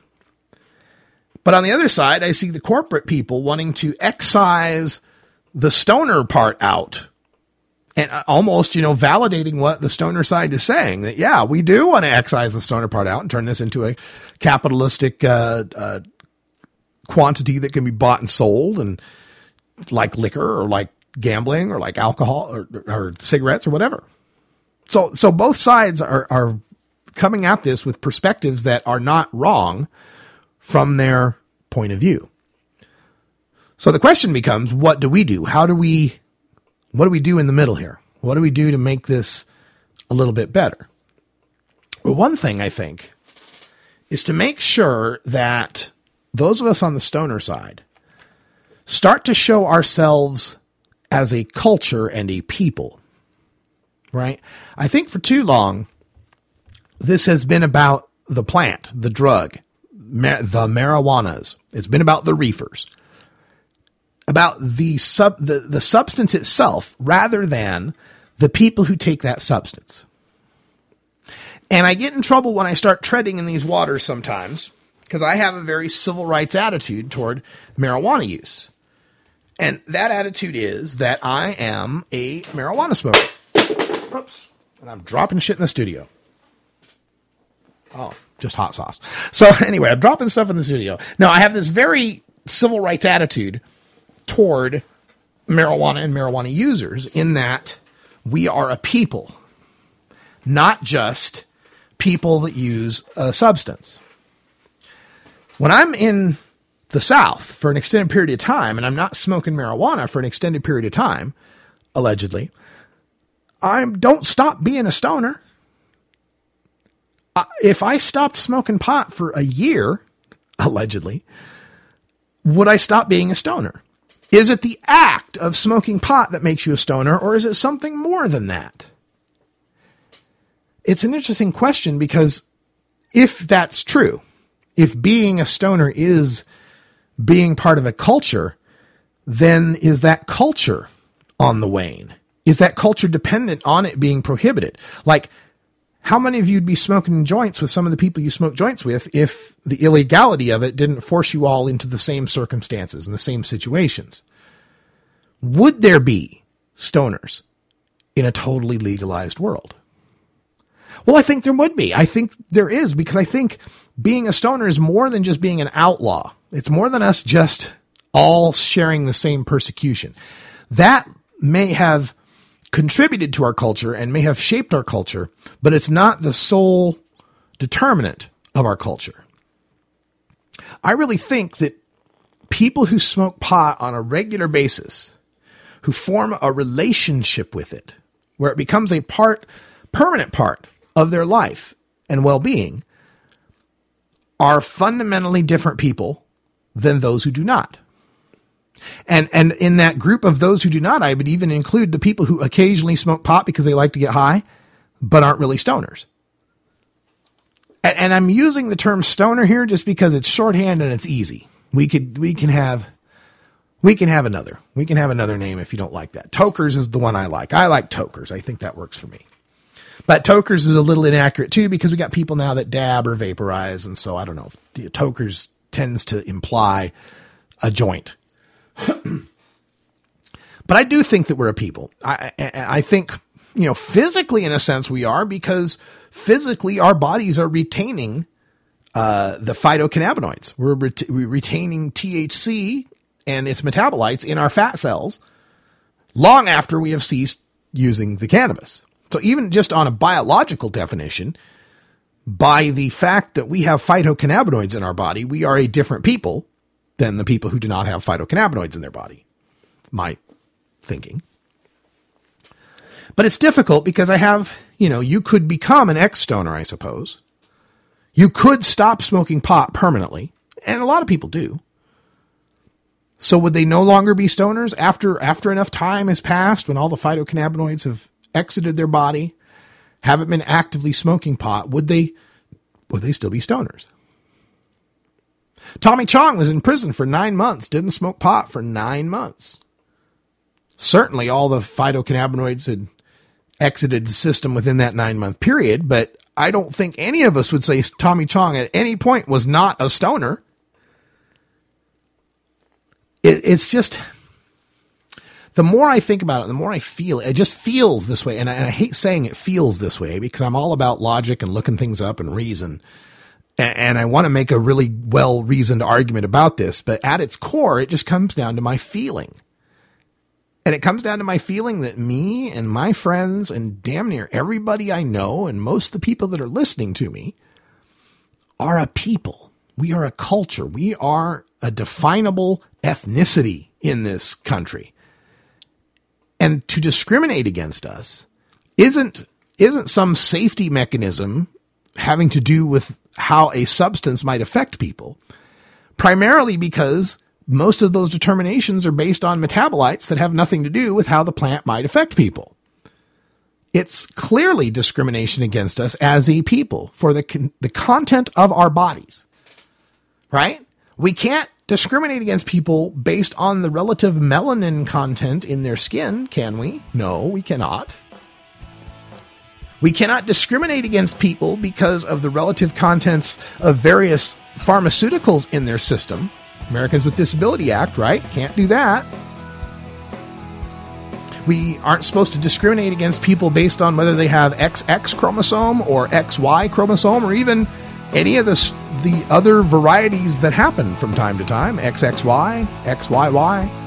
But on the other side, I see the corporate people wanting to excise the stoner part out and uh, almost, you know, validating what the stoner side is saying that, yeah, we do want to excise the stoner part out and turn this into a capitalistic, uh, uh, quantity that can be bought and sold and like liquor or like gambling or like alcohol or, or cigarettes or whatever. So, so both sides are, are coming at this with perspectives that are not wrong from their point of view. So the question becomes, what do we do? How do we, what do we do in the middle here? What do we do to make this a little bit better? Well, one thing I think is to make sure that those of us on the stoner side start to show ourselves as a culture and a people. Right? I think for too long, this has been about the plant, the drug, the marijuanas. It's been about the reefers, about the sub the, the substance itself, rather than the people who take that substance. And I get in trouble when I start treading in these waters sometimes because I have a very civil rights attitude toward marijuana use. And that attitude is that I am a marijuana smoker. Oops. And I'm dropping shit in the studio. Oh, just hot sauce. So anyway, I'm dropping stuff in the studio. Now I have this very civil rights attitude toward marijuana and marijuana users in that we are a people, not just people that use a substance. When I'm in the South for an extended period of time and I'm not smoking marijuana for an extended period of time, allegedly, I don't stop being a stoner Uh, if I stopped smoking pot for a year, allegedly, would I stop being a stoner? Is it the act of smoking pot that makes you a stoner, or is it something more than that? It's an interesting question because if that's true, if being a stoner is being part of a culture, then is that culture on the wane? Is that culture dependent on it being prohibited? Like, how many of you'd be smoking joints with some of the people you smoke joints with if the illegality of it didn't force you all into the same circumstances and the same situations? Would there be stoners in a totally legalized world? Well, I think there would be. I think there is because I think being a stoner is more than just being an outlaw. It's more than us just all sharing the same persecution. That may have contributed to our culture and may have shaped our culture, but it's not the sole determinant of our culture. I really think that people who smoke pot on a regular basis, who form a relationship with it, where it becomes a part, permanent part of their life and well being, are fundamentally different people than those who do not. And and in that group of those who do not, I would even include the people who occasionally smoke pot because they like to get high, but aren't really stoners. And, and I'm using the term stoner here just because it's shorthand and it's easy. We could we can have we can have another. We can have another name if you don't like that. Tokers is the one I like. I like tokers. I think that works for me. But tokers is a little inaccurate too because we got people now that dab or vaporize, and so I don't know. Tokers tends to imply a joint but I do think that we're a people. I, I, I think, you know, physically in a sense we are because physically our bodies are retaining uh, the phytocannabinoids. We're, ret- we're retaining THC and its metabolites in our fat cells long after we have ceased using the cannabis. So even just on a biological definition, by the fact that we have phytocannabinoids in our body, we are a different people than the people who do not have phytocannabinoids in their body. It's my thinking. But it's difficult because I have, you know, you could become an ex stoner, I suppose. You could stop smoking pot permanently, and a lot of people do. So would they no longer be stoners after after enough time has passed when all the phytocannabinoids have exited their body, haven't been actively smoking pot, would they would they still be stoners? Tommy Chong was in prison for nine months, didn't smoke pot for nine months. Certainly, all the phytocannabinoids had exited the system within that nine month period, but I don't think any of us would say Tommy Chong at any point was not a stoner. It, it's just the more I think about it, the more I feel it. It just feels this way, and I, and I hate saying it feels this way because I'm all about logic and looking things up and reason and I want to make a really well reasoned argument about this, but at its core, it just comes down to my feeling. And it comes down to my feeling that me and my friends and damn near everybody I know and most of the people that are listening to me are a people. We are a culture. We are a definable ethnicity in this country. And to discriminate against us isn't isn't some safety mechanism having to do with how a substance might affect people, primarily because most of those determinations are based on metabolites that have nothing to do with how the plant might affect people. It's clearly discrimination against us as a people for the, con- the content of our bodies, right? We can't discriminate against people based on the relative melanin content in their skin, can we? No, we cannot. We cannot discriminate against people because of the relative contents of various pharmaceuticals in their system. Americans with Disability Act, right? Can't do that. We aren't supposed to discriminate against people based on whether they have XX chromosome or XY chromosome or even any of the, the other varieties that happen from time to time XXY, XYY.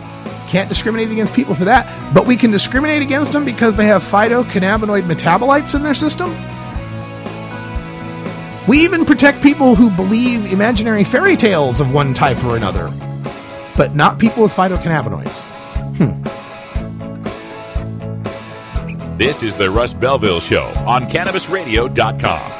Can't discriminate against people for that, but we can discriminate against them because they have phytocannabinoid metabolites in their system. We even protect people who believe imaginary fairy tales of one type or another, but not people with phytocannabinoids. Hmm. This is the Russ Belville Show on CannabisRadio.com.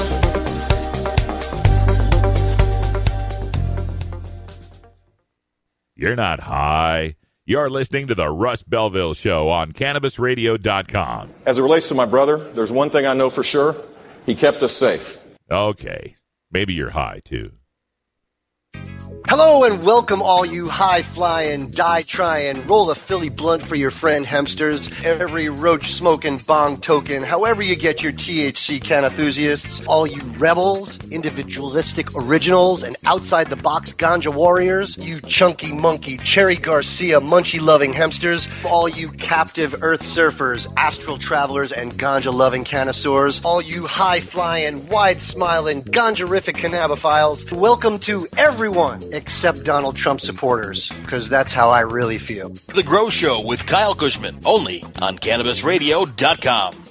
You're not high. You're listening to the Russ Belville Show on CannabisRadio.com. As it relates to my brother, there's one thing I know for sure he kept us safe. Okay. Maybe you're high, too. Hello and welcome, all you high flying, die trying, roll a Philly blunt for your friend hemsters, every roach smoking bong token, however you get your THC can enthusiasts, all you rebels, individualistic originals, and outside the box ganja warriors, you chunky monkey, Cherry Garcia, munchie loving hemsters, all you captive earth surfers, astral travelers, and ganja loving connoisseurs, all you high flying, wide smiling, ganjarific cannabophiles, welcome to everyone except Donald Trump supporters, because that's how I really feel. The Grow Show with Kyle Kushman, only on CannabisRadio.com.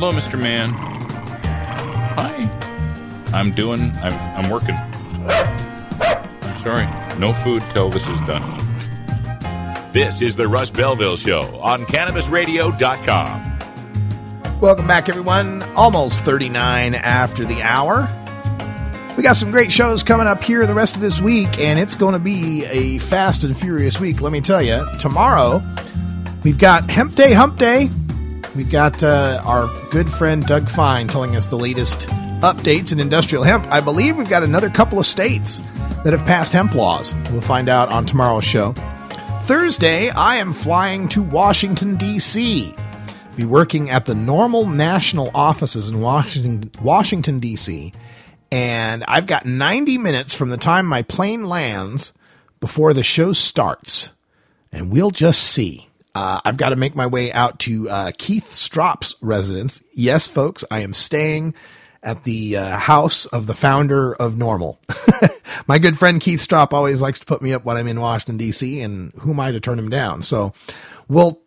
Hello, Mr. Man. Hi. I'm doing. I'm. I'm working. I'm sorry. No food till this is done. This is the Russ Belville Show on CannabisRadio.com. Welcome back, everyone. Almost 39 after the hour. We got some great shows coming up here the rest of this week, and it's going to be a fast and furious week, let me tell you. Tomorrow, we've got Hemp Day Hump Day. We've got uh, our good friend Doug Fine telling us the latest updates in industrial hemp. I believe we've got another couple of states that have passed hemp laws. We'll find out on tomorrow's show. Thursday, I am flying to Washington, D.C. Be working at the NORML national offices in Washington, Washington D.C. And I've got 90 minutes from the time my plane lands before the show starts. And we'll just see. Uh, I've got to make my way out to uh, Keith Stroup's residence. Yes, folks, I am staying at the uh, house of the founder of NORML. my good friend Keith Stroup always likes to put me up when I'm in Washington D.C. and who am I to turn him down? So we'll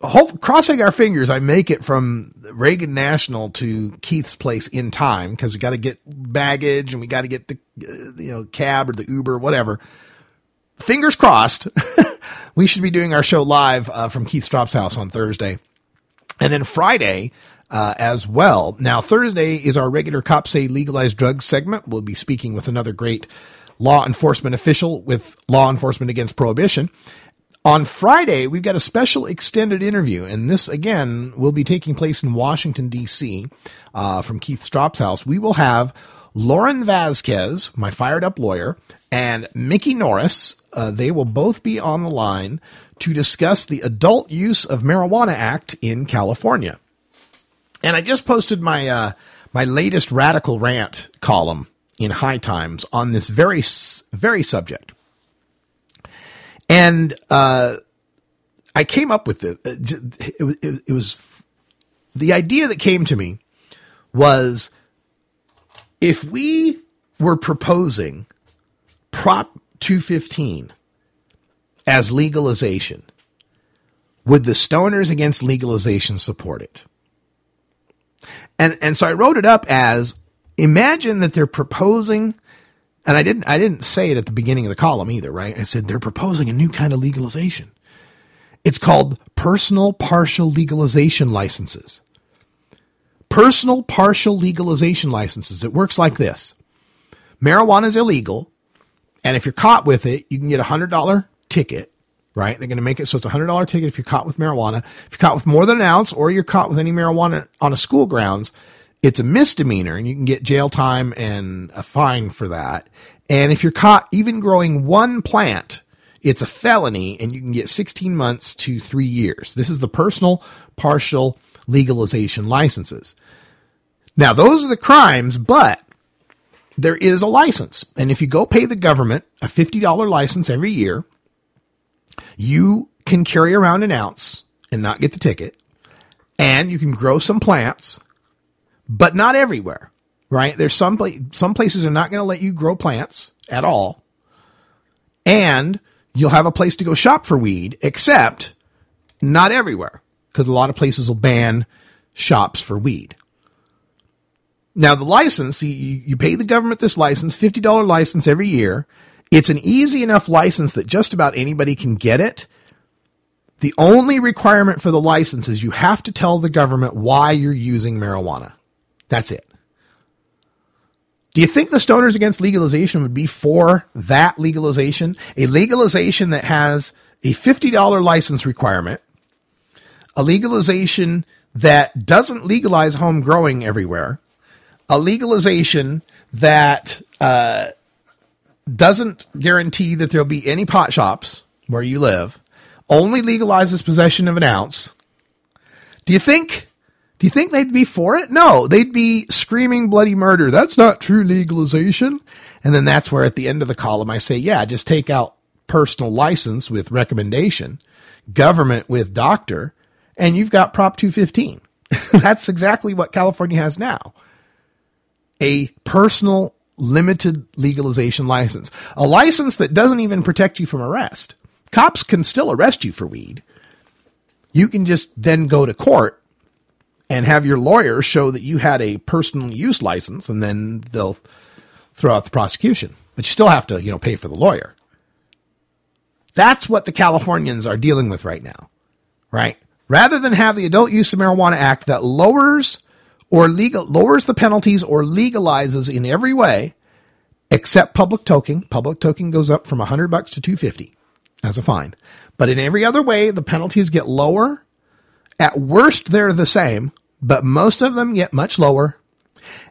hope crossing our fingers I make it from Reagan National to Keith's place in time because we got to get baggage and we got to get the uh, you know cab or the Uber whatever. Fingers crossed. we should be doing our show live uh, from Keith Stroup's house on Thursday, and then Friday. Uh, as well. Now, Thursday is our regular Cops Say Legalized Drugs segment. We'll be speaking with another great law enforcement official with Law Enforcement Against Prohibition. On Friday, we've got a special extended interview, and this again will be taking place in Washington, D.C., uh, from Keith Stroup's house. We will have Lauren Vasquez, my fired up lawyer, and Mickey Norris. Uh, they will both be on the line to discuss the Adult Use of Marijuana Act in California. And I just posted my uh, my latest radical rant column in High Times on this very very subject. And uh, I came up with it. It, it. it was the idea that came to me was if we were proposing Prop 215 as legalization, would the stoners against legalization support it? And and so I wrote it up as imagine that they're proposing and I didn't I didn't say it at the beginning of the column either, right? I said they're proposing a new kind of legalization. It's called personal partial legalization licenses. Personal partial legalization licenses. It works like this. Marijuana is illegal, and if you're caught with it, you can get a $100 ticket, right? They're going to make it so it's a $100 ticket if you're caught with marijuana. If you're caught with more than an ounce or you're caught with any marijuana on a school grounds, it's a misdemeanor and you can get jail time and a fine for that. And if you're caught even growing one plant, it's a felony and you can get 16 months to three years. This is the personal partial legalization licenses. Now, those are the crimes, but there is a license. And if you go pay the government a $50 license every year, you can carry around an ounce and not get the ticket. And you can grow some plants but not everywhere, right? There's some some places are not going to let you grow plants at all, and you'll have a place to go shop for weed, except not everywhere because a lot of places will ban shops for weed. Now the license, you, you pay the government this license, fifty dollar license every year. It's an easy enough license that just about anybody can get it. The only requirement for the license is you have to tell the government why you're using marijuana. That's it. Do you think the stoners against legalization would be for that legalization? A legalization that has a $50 license requirement, a legalization that doesn't legalize home growing everywhere, a legalization that uh, doesn't guarantee that there'll be any pot shops where you live, only legalizes possession of an ounce. Do you think do you think they'd be for it? No, they'd be screaming bloody murder. That's not true legalization. And then that's where at the end of the column I say, yeah, just take out personal license with recommendation, government with doctor, and you've got Prop 215. that's exactly what California has now. A personal limited legalization license. A license that doesn't even protect you from arrest. Cops can still arrest you for weed. You can just then go to court and have your lawyer show that you had a personal use license and then they'll throw out the prosecution. But you still have to, you know, pay for the lawyer. That's what the Californians are dealing with right now, right? Rather than have the Adult Use of Marijuana Act that lowers or legal lowers the penalties or legalizes in every way except public toking. Public toking goes up from 100 bucks to 250 as a fine. But in every other way, the penalties get lower at worst, they're the same, but most of them get much lower.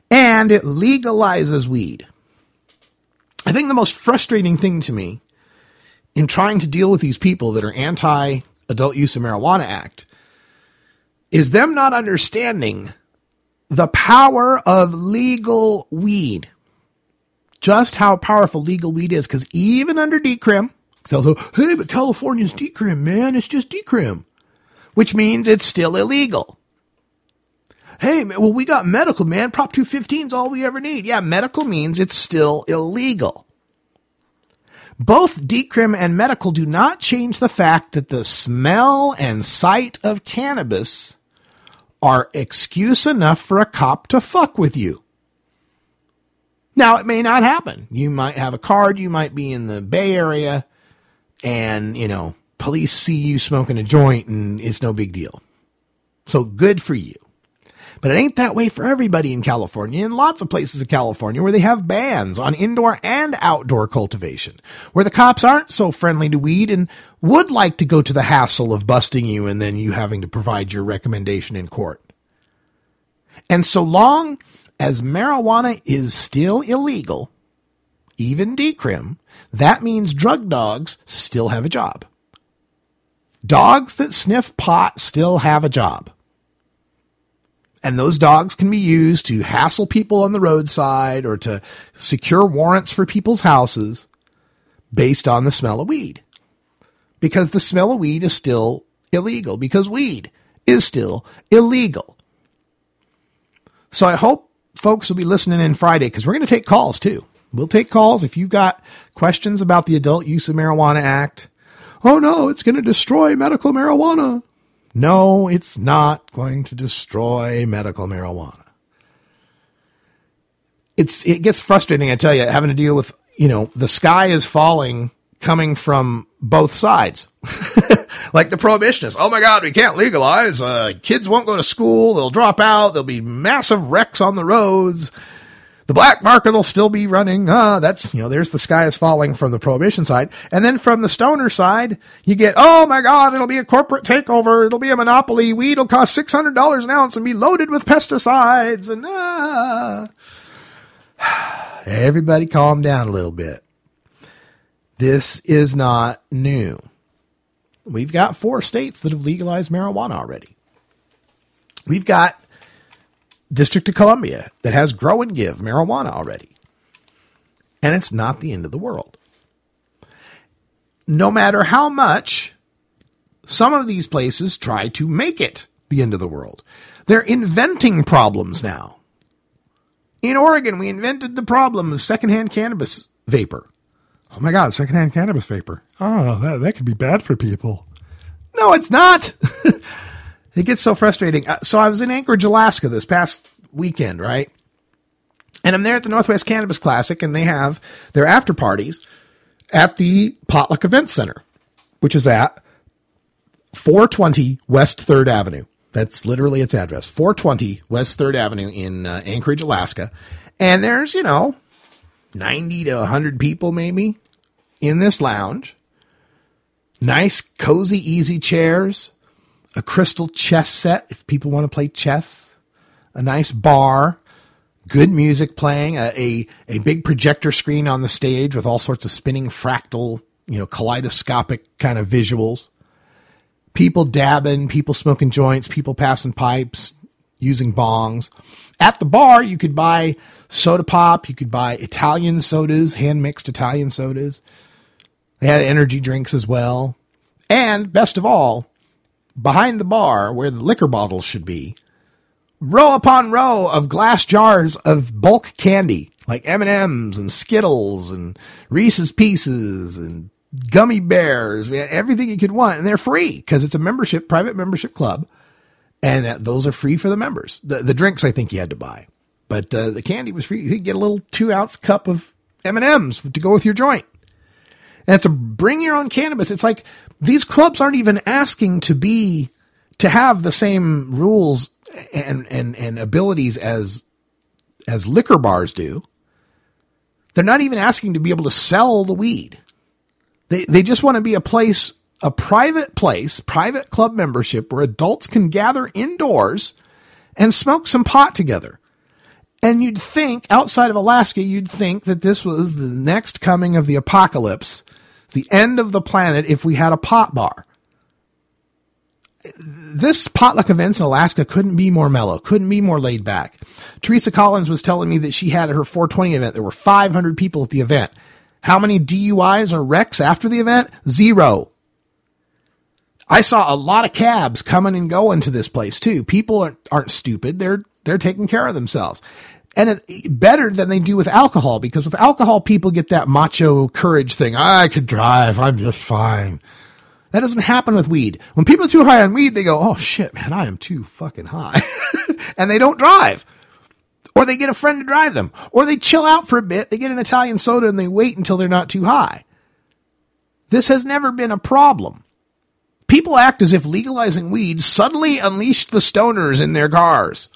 And it legalizes weed. I think the most frustrating thing to me in trying to deal with these people that are anti adult use of marijuana act is them not understanding the power of legal weed. Just how powerful legal weed is. Because even under decrim, say, hey, but California's decrim, man. It's just decrim. Which means it's still illegal. Hey, well, we got medical, man. Prop 215 is all we ever need. Yeah, medical means it's still illegal. Both decrim and medical do not change the fact that the smell and sight of cannabis are excuse enough for a cop to fuck with you. Now, it may not happen. You might have a card, you might be in the Bay Area, and, you know, police see you smoking a joint and it's no big deal. So good for you. But it ain't that way for everybody in California and lots of places in California where they have bans on indoor and outdoor cultivation, where the cops aren't so friendly to weed and would like to go to the hassle of busting you and then you having to provide your recommendation in court. And so long as marijuana is still illegal, even decrim, that means drug dogs still have a job. Dogs that sniff pot still have a job. And those dogs can be used to hassle people on the roadside or to secure warrants for people's houses based on the smell of weed. Because the smell of weed is still illegal, because weed is still illegal. So I hope folks will be listening in Friday because we're going to take calls too. We'll take calls if you've got questions about the Adult Use of Marijuana Act. Oh no, it's going to destroy medical marijuana. No, it's not going to destroy medical marijuana. It's, it gets frustrating, I tell you, having to deal with, you know, the sky is falling coming from both sides. like the prohibitionists. Oh my God, we can't legalize. Uh, kids won't go to school. They'll drop out. There'll be massive wrecks on the roads the black market will still be running. Ah, that's, you know, there's the sky is falling from the prohibition side. And then from the stoner side, you get, oh my God, it'll be a corporate takeover. It'll be a monopoly. Weed will cost $600 an ounce and be loaded with pesticides. And, ah. Everybody calm down a little bit. This is not new. We've got four states that have legalized marijuana already. We've got District of Columbia that has grow and give marijuana already. And it's not the end of the world. No matter how much some of these places try to make it the end of the world, they're inventing problems now. In Oregon, we invented the problem of secondhand cannabis vapor. Oh my God, secondhand cannabis vapor. Oh, that, that could be bad for people. No, it's not. It gets so frustrating. Uh, so I was in Anchorage, Alaska this past weekend, right? And I'm there at the Northwest Cannabis Classic, and they have their after parties at the Potluck Event Center, which is at 420 West 3rd Avenue. That's literally its address 420 West 3rd Avenue in uh, Anchorage, Alaska. And there's, you know, 90 to 100 people maybe in this lounge. Nice, cozy, easy chairs a crystal chess set if people want to play chess, a nice bar, good music playing, a, a, a big projector screen on the stage with all sorts of spinning fractal, you know, kaleidoscopic kind of visuals. People dabbing, people smoking joints, people passing pipes, using bongs. At the bar, you could buy soda pop, you could buy Italian sodas, hand mixed Italian sodas. They had energy drinks as well. And best of all, behind the bar where the liquor bottles should be, row upon row of glass jars of bulk candy like M&Ms and Skittles and Reese's Pieces and gummy bears, everything you could want. And they're free because it's a membership, private membership club. And those are free for the members. The, the drinks, I think you had to buy, but uh, the candy was free. You could get a little two ounce cup of M&Ms to go with your joint. And it's a bring your own cannabis. It's like these clubs aren't even asking to be to have the same rules and and and abilities as as liquor bars do. They're not even asking to be able to sell the weed. They they just want to be a place, a private place, private club membership where adults can gather indoors and smoke some pot together. And you'd think, outside of Alaska, you'd think that this was the next coming of the apocalypse, the end of the planet if we had a pot bar. This potluck events in Alaska couldn't be more mellow, couldn't be more laid back. Teresa Collins was telling me that she had at her 420 event, there were 500 people at the event. How many DUIs or wrecks after the event? Zero. I saw a lot of cabs coming and going to this place too. People aren't, aren't stupid. They're, they're taking care of themselves. And it, better than they do with alcohol because with alcohol, people get that macho courage thing. I could drive. I'm just fine. That doesn't happen with weed. When people are too high on weed, they go, Oh shit, man, I am too fucking high. and they don't drive. Or they get a friend to drive them. Or they chill out for a bit. They get an Italian soda and they wait until they're not too high. This has never been a problem. People act as if legalizing weed suddenly unleashed the stoners in their cars.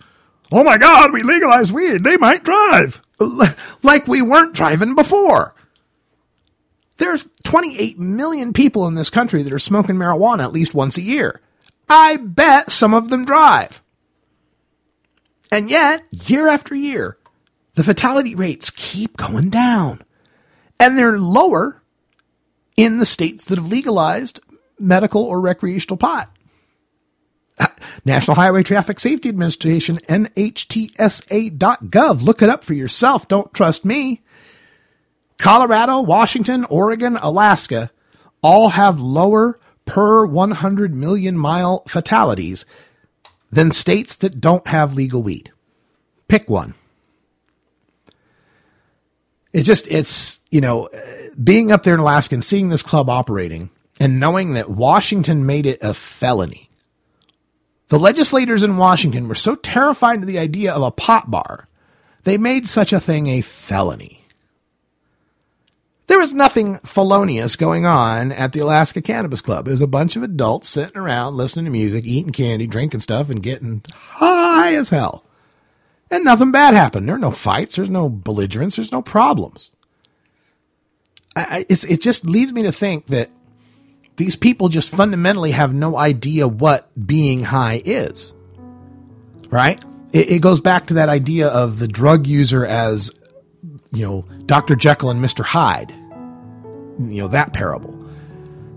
Oh my God, we legalized weed. They might drive. Like we weren't driving before. There's 28 million people in this country that are smoking marijuana at least once a year. I bet some of them drive. And yet, year after year, the fatality rates keep going down. And they're lower in the states that have legalized medical or recreational pot. National Highway Traffic Safety Administration, NHTSA.gov. Look it up for yourself. Don't trust me. Colorado, Washington, Oregon, Alaska all have lower per 100 million mile fatalities than states that don't have legal weed. Pick one. It's just, it's, you know, being up there in Alaska and seeing this club operating and knowing that Washington made it a felony. The legislators in Washington were so terrified of the idea of a pot bar, they made such a thing a felony. There was nothing felonious going on at the Alaska Cannabis Club. It was a bunch of adults sitting around listening to music, eating candy, drinking stuff, and getting high as hell. And nothing bad happened. There are no fights. There's no belligerence. There's no problems. I, it just leads me to think that these people just fundamentally have no idea what being high is. Right? It, it goes back to that idea of the drug user as, you know, Dr. Jekyll and Mr. Hyde you know, that parable.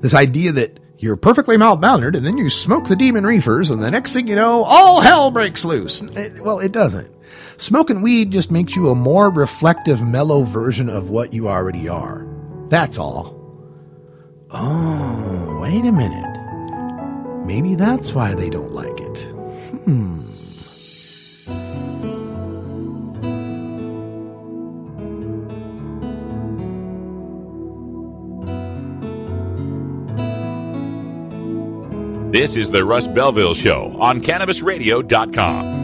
This idea that you're perfectly mild mannered and then you smoke the demon reefers and the next thing you know, all hell breaks loose. It, well, it doesn't. Smoking weed just makes you a more reflective, mellow version of what you already are. That's all. Oh, wait a minute. Maybe that's why they don't like it. Hmm. This is the Russ Belville Show on CannabisRadio.com.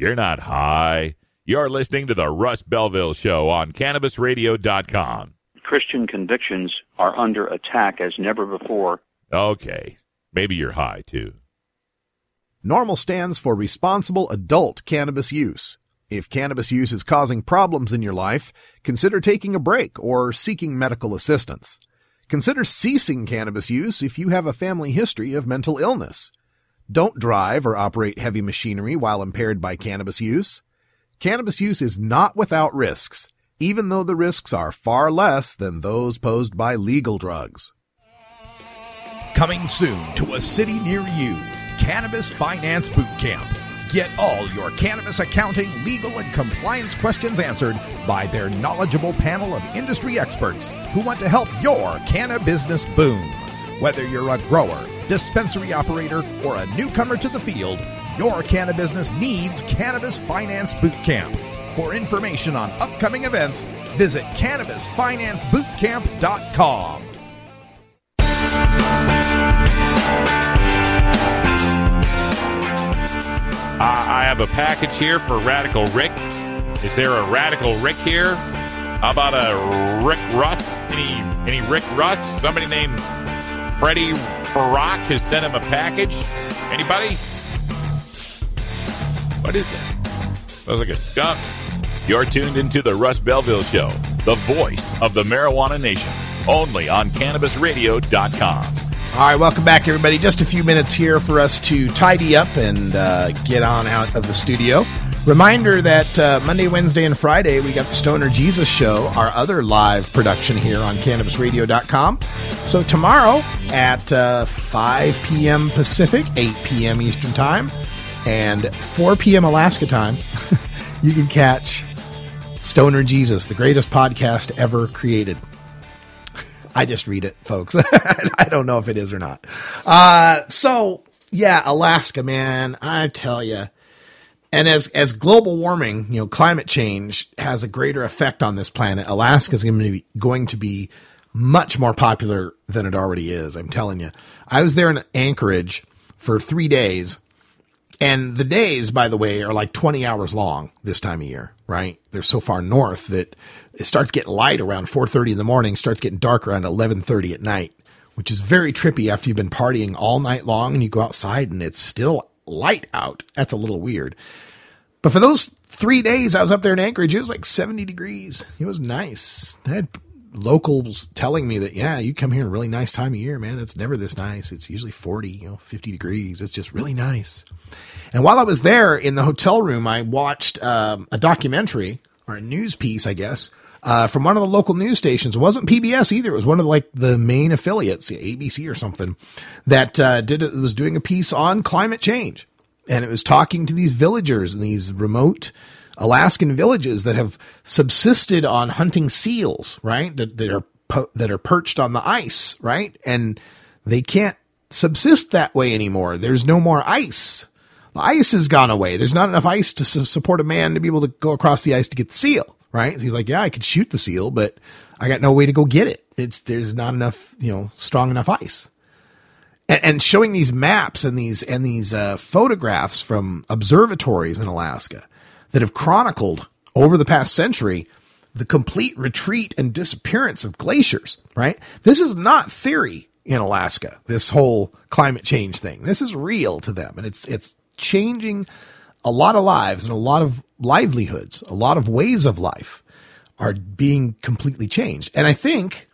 You're not high. You're listening to the Russ Belville Show on CannabisRadio.com. Christian convictions are under attack as never before. Okay. Maybe you're high too. NORML stands for Responsible Adult Cannabis Use. If cannabis use is causing problems in your life, consider taking a break or seeking medical assistance. Consider ceasing cannabis use if you have a family history of mental illness. Don't drive or operate heavy machinery while impaired by cannabis use. Cannabis use is not without risks, even though the risks are far less than those posed by legal drugs. Coming soon to a city near you, Cannabis Finance Boot Camp. Get all your cannabis accounting, legal, and compliance questions answered by their knowledgeable panel of industry experts who want to help your cannabis business boom. Whether you're a grower, dispensary operator, or a newcomer to the field, your cannabis needs Cannabis Finance Boot Camp. For information on upcoming events, visit cannabisfinancebootcamp.com. Uh, I have a package here for Radical Rick. Is there a Radical Rick here? How about a Rick Russ? Any any Rick Russ? Somebody named Freddie Barack has sent him a package. Anybody? What is that? Sounds like a skunk. You're tuned into the Russ Belville Show, the voice of the marijuana nation, only on CannabisRadio.com. All right, welcome back, everybody. Just a few minutes here for us to tidy up and uh, get on out of the studio. Reminder that uh, Monday, Wednesday, and Friday, we got the Stoner Jesus Show, our other live production here on CannabisRadio.com. So tomorrow at uh, 5 p.m. Pacific, 8 p.m. Eastern Time, and 4 p.m. Alaska Time, you can catch Stoner Jesus, the greatest podcast ever created. I just read it, folks. I don't know if it is or not. Uh, so yeah, Alaska, man, I tell you. And as as global warming, you know, climate change has a greater effect on this planet, Alaska is going to be going to be much more popular than it already is. I'm telling you. I was there in Anchorage for three days, and the days, by the way, are like 20 hours long this time of year. Right? They're so far north that it starts getting light around 4:30 in the morning, starts getting dark around 11:30 at night, which is very trippy after you've been partying all night long and you go outside and it's still light out. That's a little weird. But for those 3 days I was up there in Anchorage, it was like 70 degrees. It was nice. I had locals telling me that yeah, you come here in a really nice time of year, man. It's never this nice. It's usually 40, you know, 50 degrees. It's just really nice. And while I was there in the hotel room, I watched um, a documentary or a news piece, I guess, uh, from one of the local news stations. It wasn't PBS either. It was one of like the main affiliates, ABC or something, that uh, did it was doing a piece on climate change, and it was talking to these villagers in these remote Alaskan villages that have subsisted on hunting seals, right? That, that are that are perched on the ice, right? And they can't subsist that way anymore. There's no more ice. The ice has gone away. There's not enough ice to su- support a man to be able to go across the ice to get the seal, right? So he's like, yeah, I could shoot the seal, but I got no way to go get it. It's there's not enough, you know, strong enough ice. And, and showing these maps and these and these uh, photographs from observatories in Alaska that have chronicled over the past century the complete retreat and disappearance of glaciers, right? This is not theory in Alaska, this whole climate change thing. This is real to them and it's it's changing a lot of lives and a lot of livelihoods, a lot of ways of life are being completely changed. And I think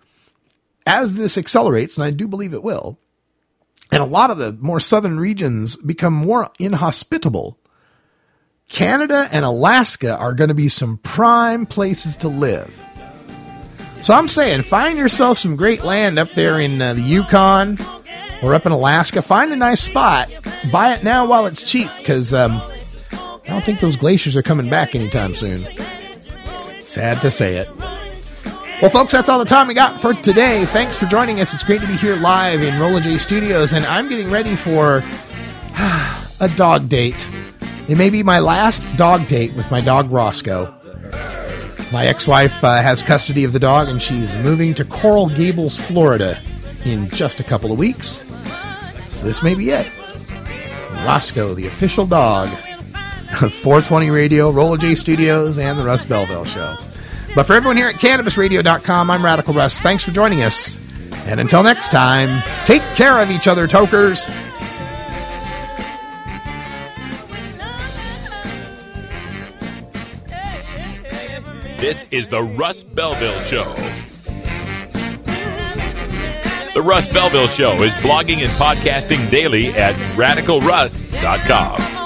as this accelerates, and I do believe it will, and a lot of the more southern regions become more inhospitable, Canada and Alaska are going to be some prime places to live. So I'm saying, find yourself some great land up there in uh, the Yukon or up in Alaska. Find a nice spot. Buy it now while it's cheap because um, I don't think those glaciers are coming back anytime soon. Sad to say it. Well, folks, that's all the time we got for today. Thanks for joining us. It's great to be here live in Rolla J Studios, and I'm getting ready for a dog date. It may be my last dog date with my dog Roscoe. My ex wife uh, has custody of the dog, and she's moving to Coral Gables, Florida in just a couple of weeks. So this may be it. Roscoe, the official dog 420 Radio, Rolla J Studios, and the Russ Belville Show. But for everyone here at CannabisRadio.com, I'm Radical Russ. Thanks for joining us. And until next time, take care of each other, tokers. This is the Russ Belville Show. The Russ Belville Show is blogging and podcasting daily at radicalruss.com.